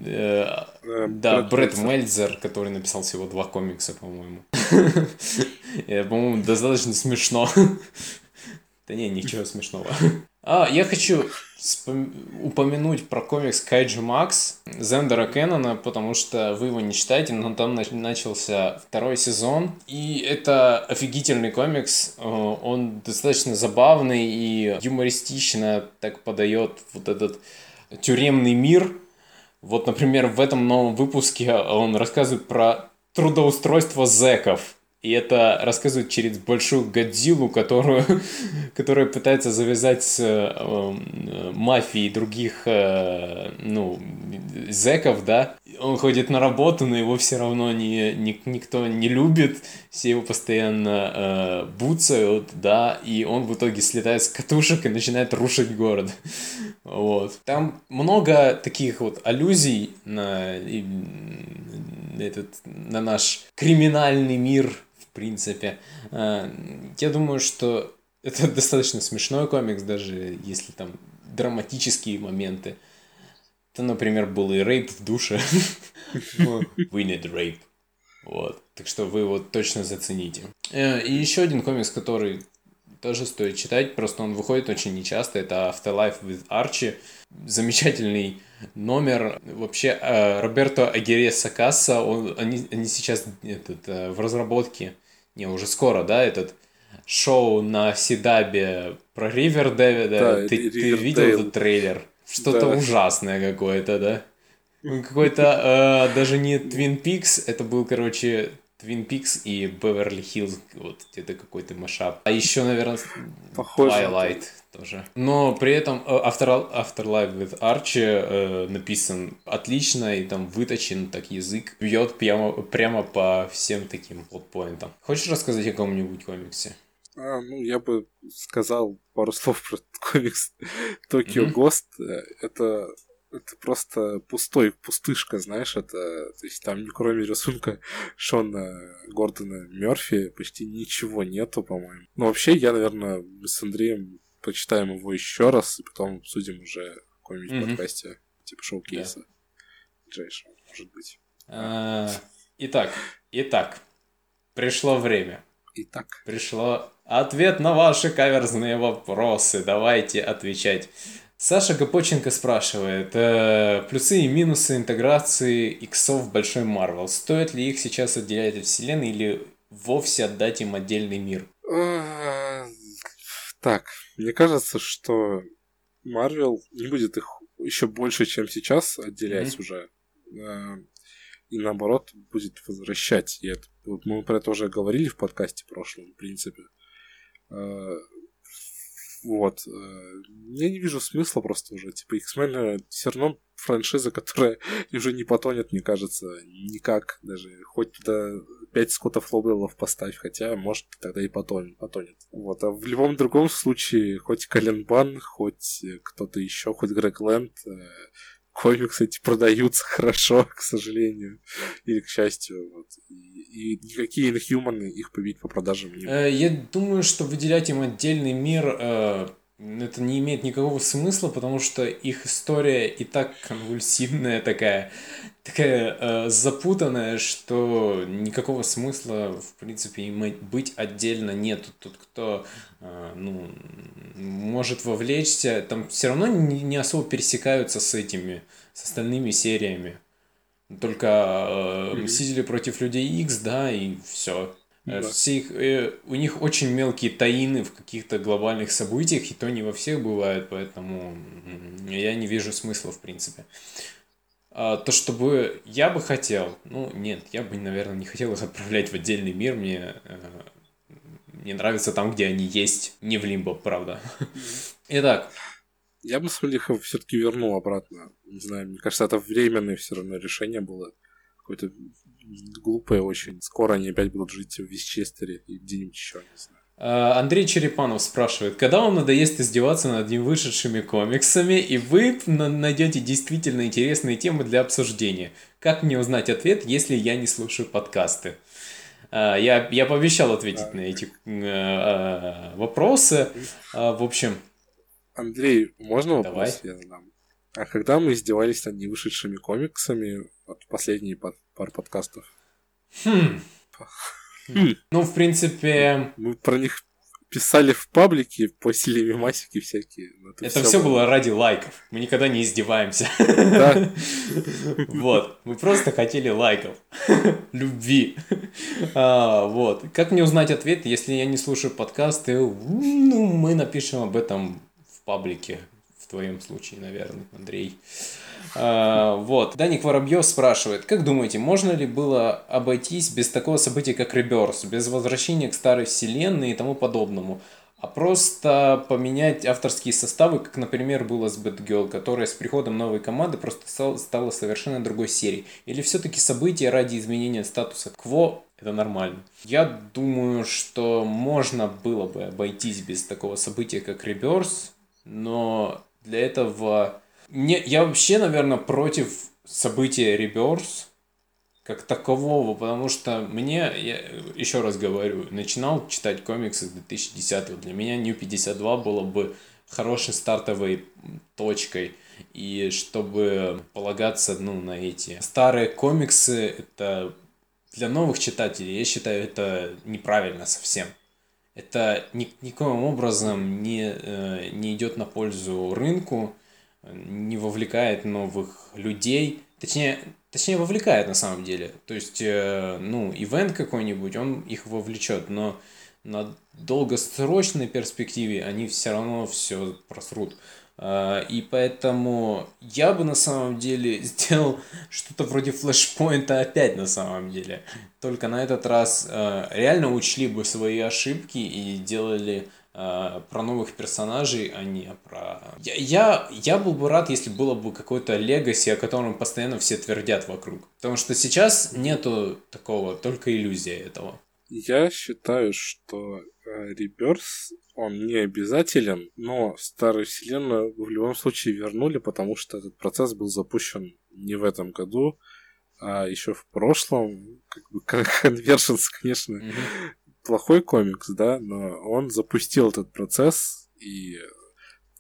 B: Э,
A: Э,
B: Да,
A: Брэд. Мельцер,
B: который написал всего два комикса, по-моему. *laughs* По-моему, достаточно смешно. *laughs* Да не, ничего смешного. А, я хочу упомянуть про комикс Кайджи Макс Зендера Кеннона, потому что вы его не читаете, но там нач- начался второй сезон. И это офигительный комикс. Э, Он достаточно забавный и юмористично так подает вот этот тюремный мир. Вот, например, в этом новом выпуске он рассказывает про трудоустройство зэков. И это рассказывает через большую Годзиллу, которую, *laughs* которая пытается завязать с э, э, мафией других, э, ну, зэков, да. Он ходит на работу, но его все равно не, ни- никто не любит, все его постоянно э, буцают, да, и он в итоге слетает с катушек и начинает рушить город. *laughs* Вот. Там много таких вот аллюзий на, этот, на наш криминальный мир, принципе. А, Я думаю, что это *laughs* достаточно смешной комикс, даже если там драматические моменты. Это, например, был и рейп в душе. *laughs* We need rape. Вот. Так что вы его точно зацените. Э, И еще один комикс, который тоже стоит читать, просто он выходит очень нечасто. Это Afterlife with Archie. Замечательный номер. Вообще, э, Роберто Агереса Касса, он, они, они сейчас этот, э, в разработке, не, уже скоро, да, этот шоу на Сидабе про Ривердэвида.
A: Да,
B: ты, ты видел этот трейлер? Что-то
A: Да.
B: ужасное какое-то, да? Ну, Какой-то э, даже не Twin Peaks, это был, короче, Twin Peaks и Beverly Hills, вот где-то какой-то машап. А еще, наверное,
A: Похоже.
B: Twilight тоже. Но при этом э, After, Afterlife with Archie э, написан отлично и там выточен так язык, бьет прямо, прямо по всем таким плотпоинтам. Хочешь рассказать о каком-нибудь комиксе?
A: А, ну, я бы сказал пару слов про *laughs* комикс Токио
B: Мгм.
A: Гост. Э, Это, это просто пустой, пустышка, знаешь, это, то есть там кроме рисунка Шона Гордона Мерфи почти ничего нету, по-моему. Ну, вообще, я, наверное, с Андреем почитаем его еще раз, и потом обсудим уже в каком-нибудь
B: Мгм.
A: подкасте, типа шоу-кейса. Ближайшего, может быть.
B: Э, Итак, итак, пришло время.
A: Итак,
B: Пришло ответ на ваши каверзные вопросы. Давайте отвечать. Саша Гапоченко спрашивает, э, плюсы и минусы интеграции иксов в Большой Марвел. Стоит ли их сейчас отделять от вселенной или вовсе отдать им отдельный мир?
A: Так, мне кажется, что Марвел не будет их еще больше, чем сейчас, отделять
B: Мгм.
A: уже. А, И наоборот, будет возвращать. И это- мы про это уже говорили в подкасте прошлом, в принципе. А, Вот. э, Я не вижу смысла просто уже. Типа, X-Men все равно франшиза, *laughs* которая уже не потонет, мне кажется, никак даже. Хоть туда пять Скоттов Лоуэллов поставь, хотя, может, тогда и потонет. потонет. Вот. А в любом другом случае, хоть Кален Бан, хоть кто-то еще, хоть Грег Лэнд, э, комиксы эти продаются *laughs* хорошо, к сожалению, или к счастью. Вот. И, и никакие инхьюманы их побить по продажам не
B: э, Я думаю, что выделять им отдельный мир э, это не имеет никакого смысла, потому что их история и так конвульсивная такая, такая э, запутанная, что никакого смысла, в принципе, им быть отдельно нету. Тут кто, э, ну, может вовлечься, там все равно не, не особо пересекаются с этими, с остальными сериями. Только э, Мстители против Людей X, да, и все. Э, да. Все их, э, у них очень мелкие таины в каких-то глобальных событиях, и то не во всех бывает, поэтому я не вижу смысла, в принципе. А, то, чтобы я бы хотел, ну, нет, я бы, наверное, не хотел их отправлять в отдельный мир, мне, э, мне нравится там, где они есть, не в Лимбо, правда. Итак.
A: Я бы их все-таки вернул обратно. Не знаю, мне кажется, это временное все равно решение было. Какое-то глупые очень. Скоро они опять будут жить в Висчестере и где-нибудь еще, не знаю.
B: А, Андрей Черепанов спрашивает, когда вам надоест издеваться над невышедшими комиксами, и вы найдете действительно интересные темы для обсуждения? Как мне узнать ответ, если я не слушаю подкасты? А, я, я пообещал ответить а, на эти а, вопросы. В общем...
A: Андрей, можно вопрос Давай. я задам? А когда мы издевались над невышедшими комиксами, вот последние пару подкастов?
B: Хм. хм. Ну, в принципе...
A: Мы про них писали в паблике, постили мемасики всякие.
B: Это, это все было... было ради лайков. Мы никогда не издеваемся. Да. Вот. Мы просто хотели лайков. Любви. А, вот. Как мне узнать ответ, если я не слушаю подкасты? Ну, мы напишем об этом в паблике твоем случае, наверное, Андрей. А, вот. Даник Воробьев спрашивает, как думаете, можно ли было обойтись без такого события, как реберс, без возвращения к старой вселенной и тому подобному? а просто поменять авторские составы, как, например, было с Batgirl, которая с приходом новой команды просто стала совершенно другой серией. Или все-таки события ради изменения статуса кво это нормально. Я думаю, что можно было бы обойтись без такого события, как Реберс, но для этого... Не, я вообще, наверное, против события Rebirth как такового, потому что мне, я еще раз говорю, начинал читать комиксы с 2010 -го. Для меня New 52 было бы хорошей стартовой точкой. И чтобы полагаться ну, на эти старые комиксы, это для новых читателей, я считаю, это неправильно совсем это ни, никоим образом не, э, не идет на пользу рынку, не вовлекает новых людей, точнее, точнее вовлекает на самом деле. То есть, э, ну, ивент какой-нибудь, он их вовлечет, но на долгосрочной перспективе они все равно все просрут. А, и поэтому я бы на самом деле *laughs* сделал что-то вроде флешпоинта опять на самом деле. Только на этот раз а, реально учли бы свои ошибки и делали а, про новых персонажей, а не про... Я, я, я был бы рад, если было бы какое-то легаси, о котором постоянно все твердят вокруг. Потому что сейчас нету такого, только иллюзия этого.
A: Я считаю, что Реберс он не обязателен, но старую вселенную в любом случае вернули, потому что этот процесс был запущен не в этом году, а еще в прошлом. Как бы *laughs* Conversions, конечно, mm-hmm. плохой комикс, да, но он запустил этот процесс, и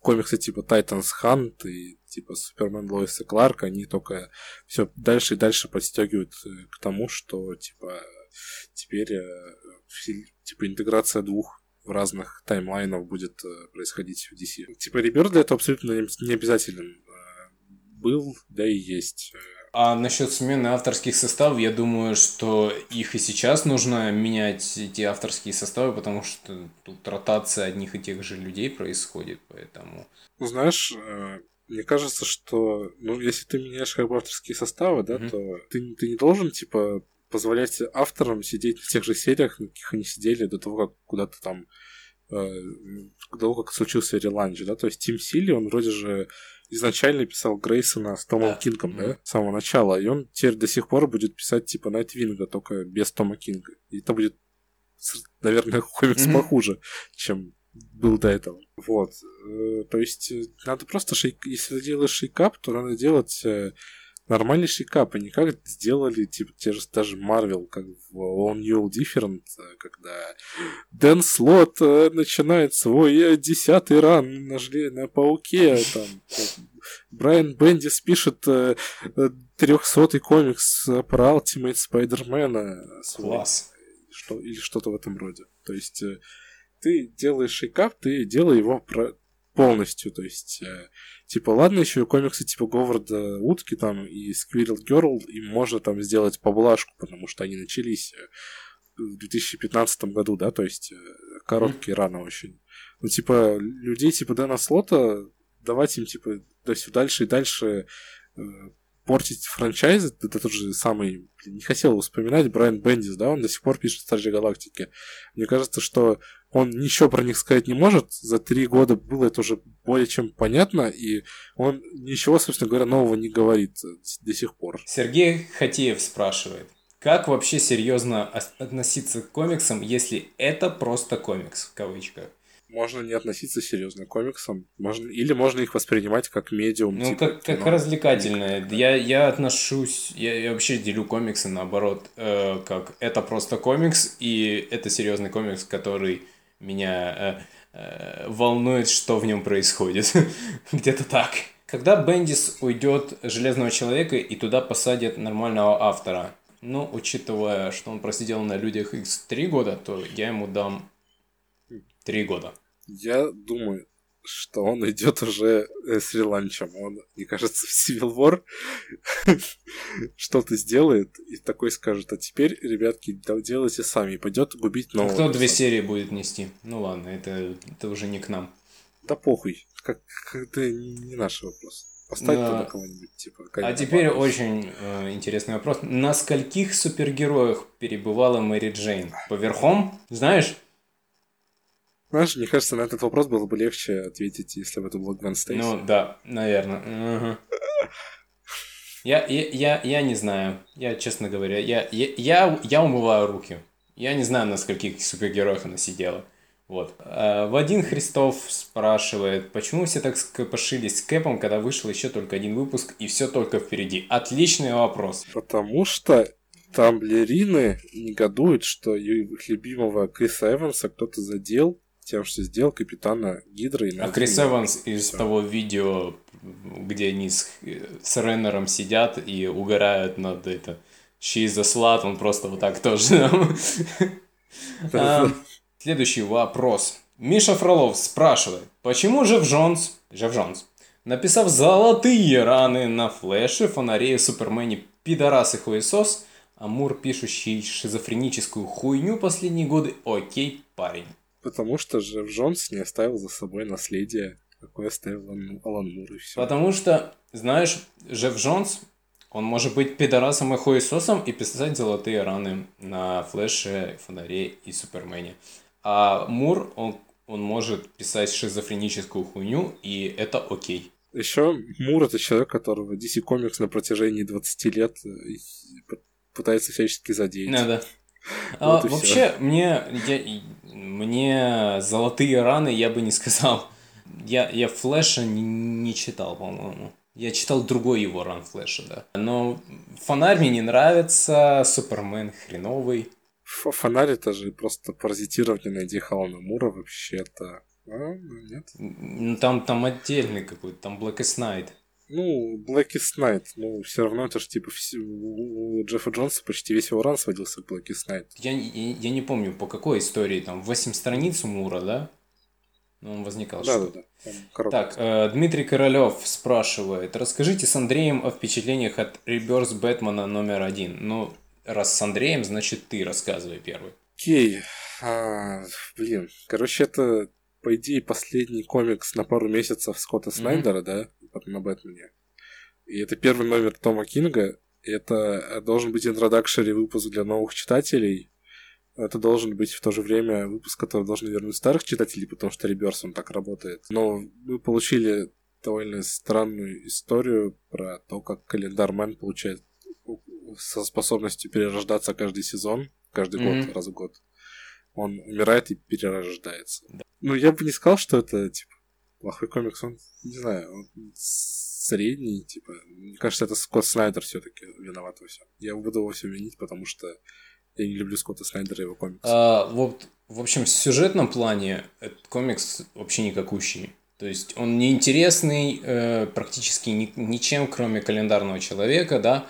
A: комиксы типа Titans Hunt и типа Супермен Лоис и Кларк, они только все дальше и дальше подстегивают э, к тому, что типа теперь э, типа интеграция двух в разных таймлайнах будет э, происходить в DC. Типа Ребер для этого абсолютно не обязателен. Э, был, да и есть.
B: А насчет смены авторских составов, я думаю, что их и сейчас нужно менять, эти авторские составы, потому что тут ротация одних и тех же людей происходит, поэтому...
A: Ну, знаешь, э, мне кажется, что, ну, если ты меняешь как бы авторские составы, да, mm-hmm. то ты, ты не должен, типа, позволять авторам сидеть в тех же сериях, на каких они сидели до того, как куда-то там э, до того, как случился relaunch, да, то есть Тим Силли, он вроде же изначально писал Грейсона с Томом
B: Да.
A: Кингом, да, с самого начала, и он теперь до сих пор будет писать типа Найтвинга, только без Тома Кинга. И это будет, наверное, *laughs* комикс похуже, чем был до этого. Вот. Э, То есть э, надо просто shake... Если ты делаешь shake-up, то надо делать э, нормальный shake-up, и не как сделали типа те же даже Марвел, как в All New Different, когда Дэн Слот э, начинает свой э, десятый ран на, на пауке, там, *laughs* Брайан Бендис пишет э, трехсотый комикс про Ultimate Спайдермена.
B: Класс.
A: что, или что-то в этом роде. То есть ты делаешь шейкап, ты делай его про- полностью. То есть, типа, ладно, еще и комиксы типа Говарда Утки там и Squirrel Girl, им можно там сделать поблажку, потому что они начались э, в 2015 году, да, то есть э, короткие рано очень. Ну, типа, людей типа Дэна Слота давать им, типа, да все дальше и дальше э, портить франчайзы, это тот же самый, не хотел вспоминать, Брайан Бендис, да, он до сих пор пишет Стражи Галактики. Мне кажется, что он ничего про них сказать не может, за три года было это уже более чем понятно, и он ничего, собственно говоря, нового не говорит до сих пор.
B: Сергей Хатеев спрашивает, как вообще серьезно ос- относиться к комиксам, если это просто комикс, в кавычках?
A: Можно не относиться серьезно к комиксам, можно, или можно их воспринимать как медиум.
B: Ну,
A: типа
B: как, как
A: кино.
B: развлекательное. Я, я отношусь, я, я вообще делю комиксы наоборот, э, как это просто комикс, и это серьезный комикс, который меня э, э, волнует, что в нем происходит. *laughs* Где-то так. Когда Бендис уйдет Железного Человека и туда посадят нормального автора, ну, учитывая, что он просидел на Людях X три года, то я ему дам три года.
A: Я думаю, что он идет уже э, с реланчем. Он, мне кажется, в Civil War *laughs* что-то сделает и такой скажет, а теперь, ребятки, делайте сами, и пойдет губить
B: А
A: нового.
B: кто две
A: персонажа».
B: серии будет нести? Ну ладно, это, это уже не к нам.
A: Да похуй, как, это не наш вопрос. Поставь
B: Да.
A: туда кого-нибудь, типа.
B: А теперь
A: Барнса.
B: очень э, интересный вопрос. На скольких супергероях перебывала Мэри Джейн? Поверхом? Знаешь?
A: Знаешь, мне кажется, на этот вопрос было бы легче ответить, если бы это был Гвен Стейси.
B: Ну да, наверное. Я, я, я, я не знаю. Я, честно говоря, я, я, я, я умываю руки. Я не знаю, на скольких супергероях она сидела. Вот. А, Вадим Христов спрашивает, почему все так скопошились с Кэпом, когда вышел еще только один выпуск и все только впереди? Отличный вопрос.
A: Потому что тамблерины негодуют, что их любимого Криса Эванса кто-то задел тем, что сделал капитана Гидры.
B: А Крис. Эванс из
A: Всё.
B: того видео, где они с, с Реннером сидят и угорают над это. She is a slut, он просто вот так тоже. Следующий вопрос. Миша Фролов спрашивает, почему Жев Джонс, Жев Джонс, написав золотые раны на флеше, фонаре супермене пидорас и хуесос, Амур, пишущий шизофреническую хуйню последние годы, окей, парень.
A: Потому что же Джонс не оставил за собой наследие, какое оставил Алан, Алан Мур, и все.
B: Потому что, знаешь, Жефф Джонс, он может быть пидорасом и хуесосом и писать золотые раны на Флэше, Фонаре и Супермене. А Мур, он, он может писать шизофреническую хуйню, и это окей.
A: Еще Мур это человек, которого DC Comics на протяжении 20 лет э, пытается всячески задеть.
B: Надо.
A: Вот
B: А,
A: и
B: вообще, мне, я- мне золотые раны я бы не сказал. Я, я Флэша не, не читал, по-моему. Я читал другой его ран Флэша, да. Но фонарь мне не нравится, Супермен хреновый.
A: Ф- Фонарь это же просто паразитирование на идее Халана Мура вообще-то. А, ну, нет.
B: Ну, Там, там отдельный какой-то, там Blackest Night.
A: Ну, Blackest Night, ну, все равно это же типа вс- у Джеффа Джонса почти весь его ран сводился к Blackest Night.
B: Я, я, я не помню, по какой истории, там 8 страниц у Мура, да? Ну, он возникал
A: Да, да, да.
B: Так, э, Дмитрий Королёв спрашивает, расскажите с Андреем о впечатлениях от Реберс Бэтмена номер один. Ну, раз с Андреем, значит ты рассказывай первый.
A: Окей. А, блин. Короче, это, по идее, последний комикс на пару месяцев Скотта Снайдера, да, на Бэтмене. И это первый номер Тома Кинга. Это должен быть introductory выпуск для новых читателей. это должен быть в то же время выпуск, который должен вернуть старых читателей, потому что Rebirth, он так работает. Но мы получили довольно странную историю про то, как Calendar Man получает со способностью перерождаться каждый сезон, каждый mm-hmm. год, раз в год. Он умирает и перерождается. Да. Ну, я бы не сказал, что это, типа, плохой комикс. Он, не знаю, он средний, типа. Мне кажется, это Скотт Снайдер все таки виноват во всем. Я буду его все винить, потому что я не люблю Скотта Снайдера и его комиксы.
B: А, вот, в общем, в сюжетном плане этот комикс вообще никакущий. То есть он неинтересный э, практически ни, ничем, кроме календарного человека, да,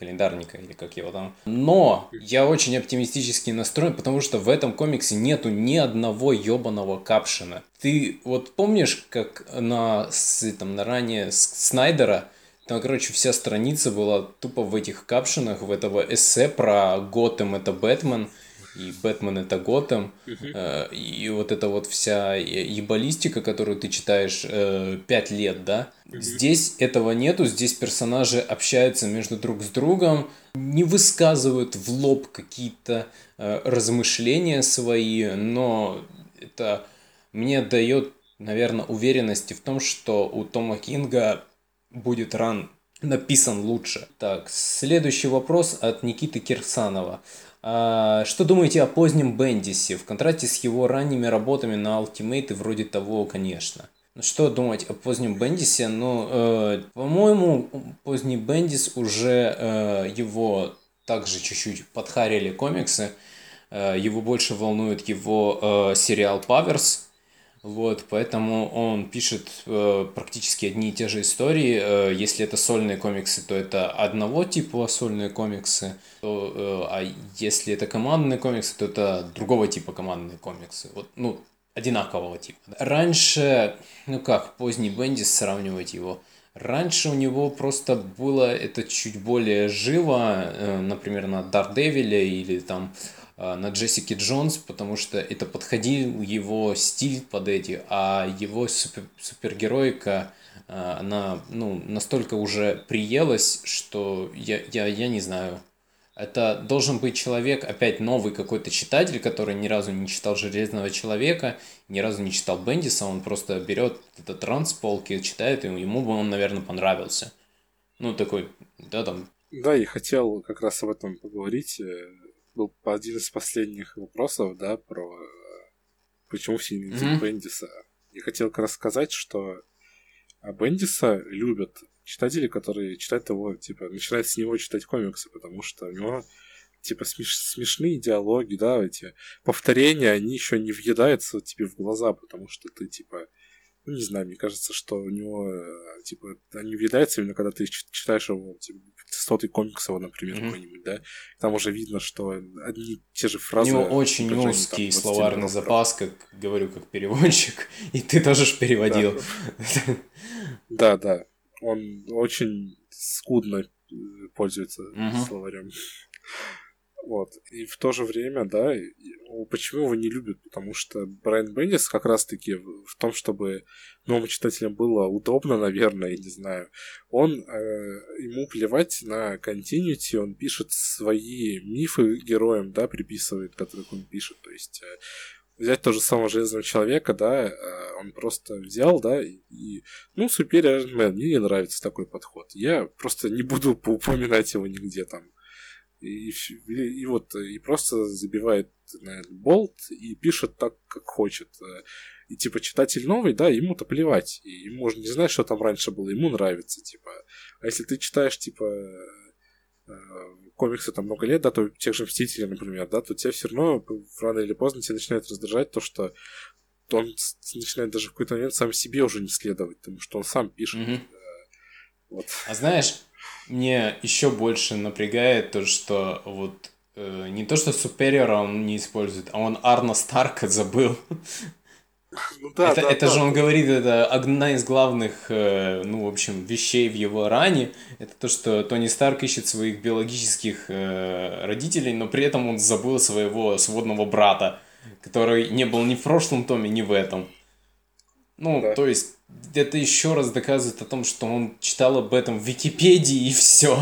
B: календарника или как его там. Но я очень оптимистически настроен, потому что в этом комиксе нету ни одного ебаного капшина. Ты вот помнишь, как на, с, там, на ранее Снайдера, там, короче, вся страница была тупо в этих капшинах, в этого эссе про Готэм это Бэтмен, и Бэтмен это Готэм, uh-huh. и вот эта вот вся ебалистика, которую ты читаешь э, 5 лет, да, uh-huh. здесь этого нету, здесь персонажи общаются между друг с другом, не высказывают в лоб какие-то э, размышления свои, но это мне дает, наверное, уверенности в том, что у Тома Кинга будет ран написан лучше. Так, следующий вопрос от Никиты Кирсанова. А, что думаете о позднем Бендисе в контрасте с его ранними работами на Ultimate и вроде того, конечно? Ну, что думать о позднем Бендисе? Ну, э, по-моему, поздний Бендис уже э, его также чуть-чуть подхарили комиксы. Э, его больше волнует его э, сериал Паверс, вот, поэтому он пишет э, практически одни и те же истории. Э, если это сольные комиксы, то это одного типа сольные комиксы. То, э, а если это командные комиксы, то это другого типа командные комиксы. Вот, ну, одинакового типа. Раньше, ну как, поздний Бендис сравнивать его. Раньше у него просто было это чуть более живо, э, например, на Дардевиле или там Э, на Джессики Джонс, потому что это подходил его стиль под эти, а его супер, супергероика, э, она ну, настолько уже приелась, что я, я, я не знаю. Это должен быть человек, опять новый какой-то читатель, который ни разу не читал Железного Человека, ни разу не читал Бендиса, он просто берет этот транс полки, читает, и ему бы он, наверное, понравился. Ну, такой, да, там...
A: Да, и хотел как раз об этом поговорить э, был один из последних вопросов, да, про почему все не mm-hmm. Бендиса. Я хотел рассказать, что Бендиса любят читатели, которые читают его, типа, начинают с него читать комиксы, потому что у него типа смеш смешные диалоги, да, эти повторения, они еще не въедаются тебе в глаза, потому что ты типа ну, не знаю, мне кажется, что у него, э, типа, они въедаются именно когда ты читаешь его, типа, сотый комикс его, например, mm-hmm. какой-нибудь, да, там уже видно, что одни те же фразы...
B: У него очень узкий там, словарный запас, как говорю, как переводчик, *laughs* и ты тоже ж переводил.
A: Да, да, он очень скудно э, пользуется словарем. Вот. И в то же время, да, почему его не любят? Потому что Брайан Бендис как раз-таки в том, чтобы новым читателям было удобно, наверное, я не знаю, он, э, ему плевать на континьюти, он пишет свои мифы героям, да, приписывает, которых он пишет. То есть э, взять то же самого Железного Человека, да, э, он просто взял, да, и, ну, Супер мне не нравится такой подход. Я просто не буду упоминать его нигде там и, и, вот и просто забивает на болт и пишет так, как хочет. И типа читатель новый, да, ему-то плевать. И ему уже не знать, что там раньше было, ему нравится, типа. А если ты читаешь, типа, э, комиксы там много лет, да, то тех же Мстителей, например, да, то тебя все равно рано или поздно тебя начинает раздражать то, что он начинает даже в какой-то момент сам себе уже не следовать, потому что он сам пишет. Mm-hmm.
B: Вот. А знаешь, мне еще больше напрягает то, что вот э, не то, что Супериора он не использует, а он Арна Старка забыл. Ну, да, это, да, это да. же он говорит, это одна из главных, э, ну, в общем, вещей в его ране. Это то, что Тони Старк ищет своих биологических э, родителей, но при этом он забыл своего сводного брата, который не был ни в прошлом томе, ни в этом. Ну, да. то есть, это еще раз доказывает о том, что он читал об этом в Википедии и все.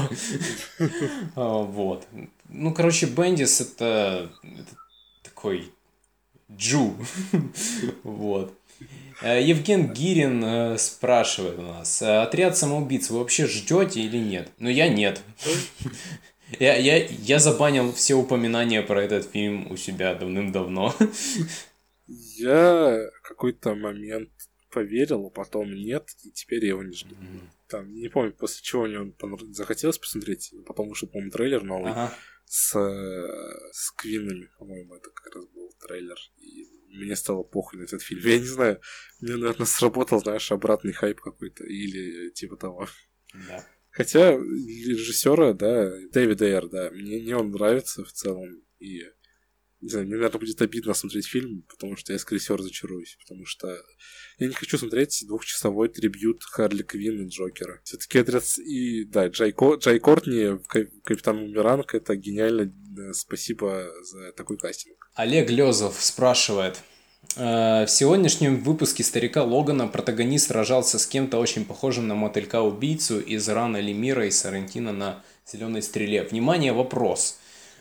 B: А, вот. Ну, короче, Бендис это, такой Джу. вот. Э, Евген Гирин э, спрашивает у нас, «Э, отряд самоубийц вы вообще ждете или нет? Ну, я нет. Я, я, я забанил все упоминания про этот фильм у себя давным-давно.
A: Я какой-то момент поверил, а потом нет, и теперь я его не жду. Mm-hmm. Там, не помню, после чего мне захотелось посмотреть, потом вышел, по-моему, трейлер новый ага. с, с Квинами, по-моему, это как раз был трейлер. И мне стало похуй на этот фильм. Я не знаю, мне, наверное, сработал, знаешь, обратный хайп какой-то или типа того. Да. Хотя режиссера, да, Дэвид Эйр, да, мне, мне он нравится в целом. И не знаю, мне, наверное, будет обидно смотреть фильм, потому что я, скорее всего, разочаруюсь, потому что я не хочу смотреть двухчасовой трибют Харли Квинн и Джокера. Все-таки отряд и, да, Джай, Ко... Джай Кортни, Капитан Бумеранг, это гениально. Спасибо за такой кастинг.
B: Олег Лезов спрашивает. «Э, в сегодняшнем выпуске «Старика Логана» протагонист сражался с кем-то очень похожим на мотылька-убийцу из Рана Лемира и Сарантино на «Зеленой стреле». Внимание, вопрос.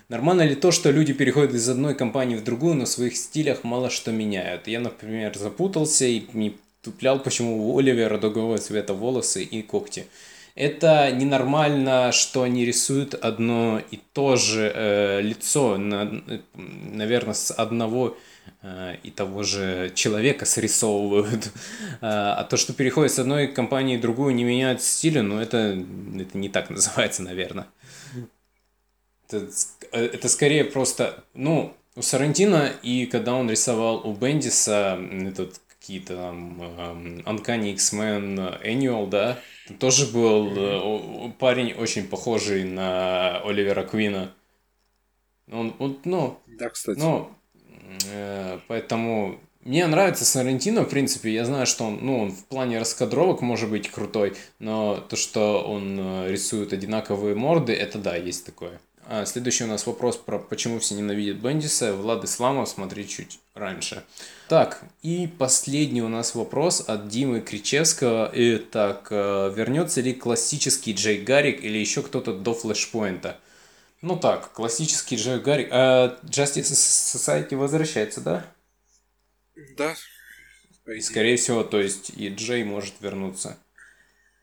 B: Нормально ли то, что люди переходят из одной компании в другую, но в своих стилях мало что меняют? Я, например, запутался и не туплял, почему у Оливера другого цвета волосы и когти. Это ненормально, что они рисуют одно и то же э, лицо, на, наверное, с одного э, и того же человека срисовывают. *laughs* А, а то, что переходят с одной компании в другую, не меняют стиля, ну это, это не так *laughs* называется, наверное. Это, э, это скорее просто, ну, у Сарантино, и когда он рисовал у Бендиса этот какие-то там um, Uncanny X-Men Annual, да, тоже был mm-hmm. парень очень похожий на Оливера Квина. Он, он, ну,
A: да, кстати.
B: Ну, э, поэтому мне нравится Сарантино, в принципе, я знаю, что он, ну, он в плане раскадровок может быть крутой, но то, что он э, рисует одинаковые морды, это да, есть такое. А, следующий у нас вопрос про почему все ненавидят Бендиса. Влад Исламов, смотри чуть раньше. Так, и последний у нас вопрос от Димы Кричевского. Итак, э, вернется ли классический Джей Гаррик или еще кто-то до флешпоинта? Ну так, классический Джей Гаррик. А Justice Society возвращается, да?
A: Да.
B: И, скорее всего, то есть и Джей может вернуться.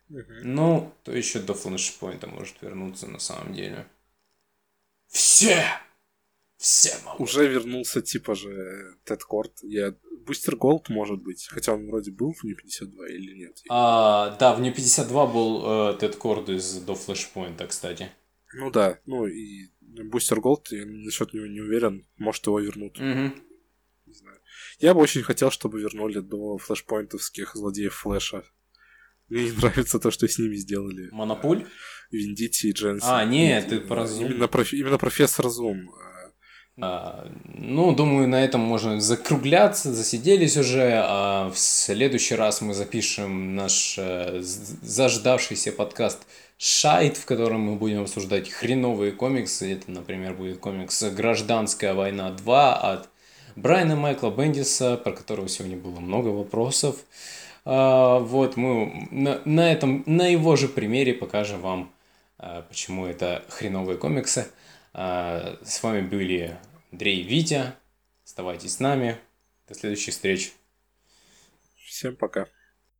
B: Угу. Ну, то еще до флешпоинта может вернуться на самом деле. Все! Все
A: могут. Уже вернулся типа же Тед Корд. Я... Бустер Голд, может быть. Хотя он вроде был в New 52 или нет.
B: А, да, в New 52 был э, Тед Корд из до Флешпоинта, кстати.
A: Ну да, ну и Бустер Голд, я насчет него не уверен. Может, его вернут. Угу. Не знаю. Я бы очень хотел, чтобы вернули до флешпоинтовских злодеев Флэша. Мне не нравится то, что с ними сделали.
B: Монопуль?
A: Виндити и Дженсен.
B: А, нет, ты про Зум.
A: Именно, проф... именно профессор Зум.
B: А, ну, думаю, на этом можно закругляться, засиделись уже. А в следующий раз мы запишем наш э, заждавшийся подкаст Шайт, в котором мы будем обсуждать хреновые комиксы. Это, например, будет комикс «Гражданская война 2» от Брайана Майкла Бендиса, про которого сегодня было много вопросов. А, вот мы на, на этом, на его же примере покажем вам, почему это хреновые комиксы. А, с вами были Андрей и Витя. Оставайтесь с нами. До следующих встреч.
A: Всем пока.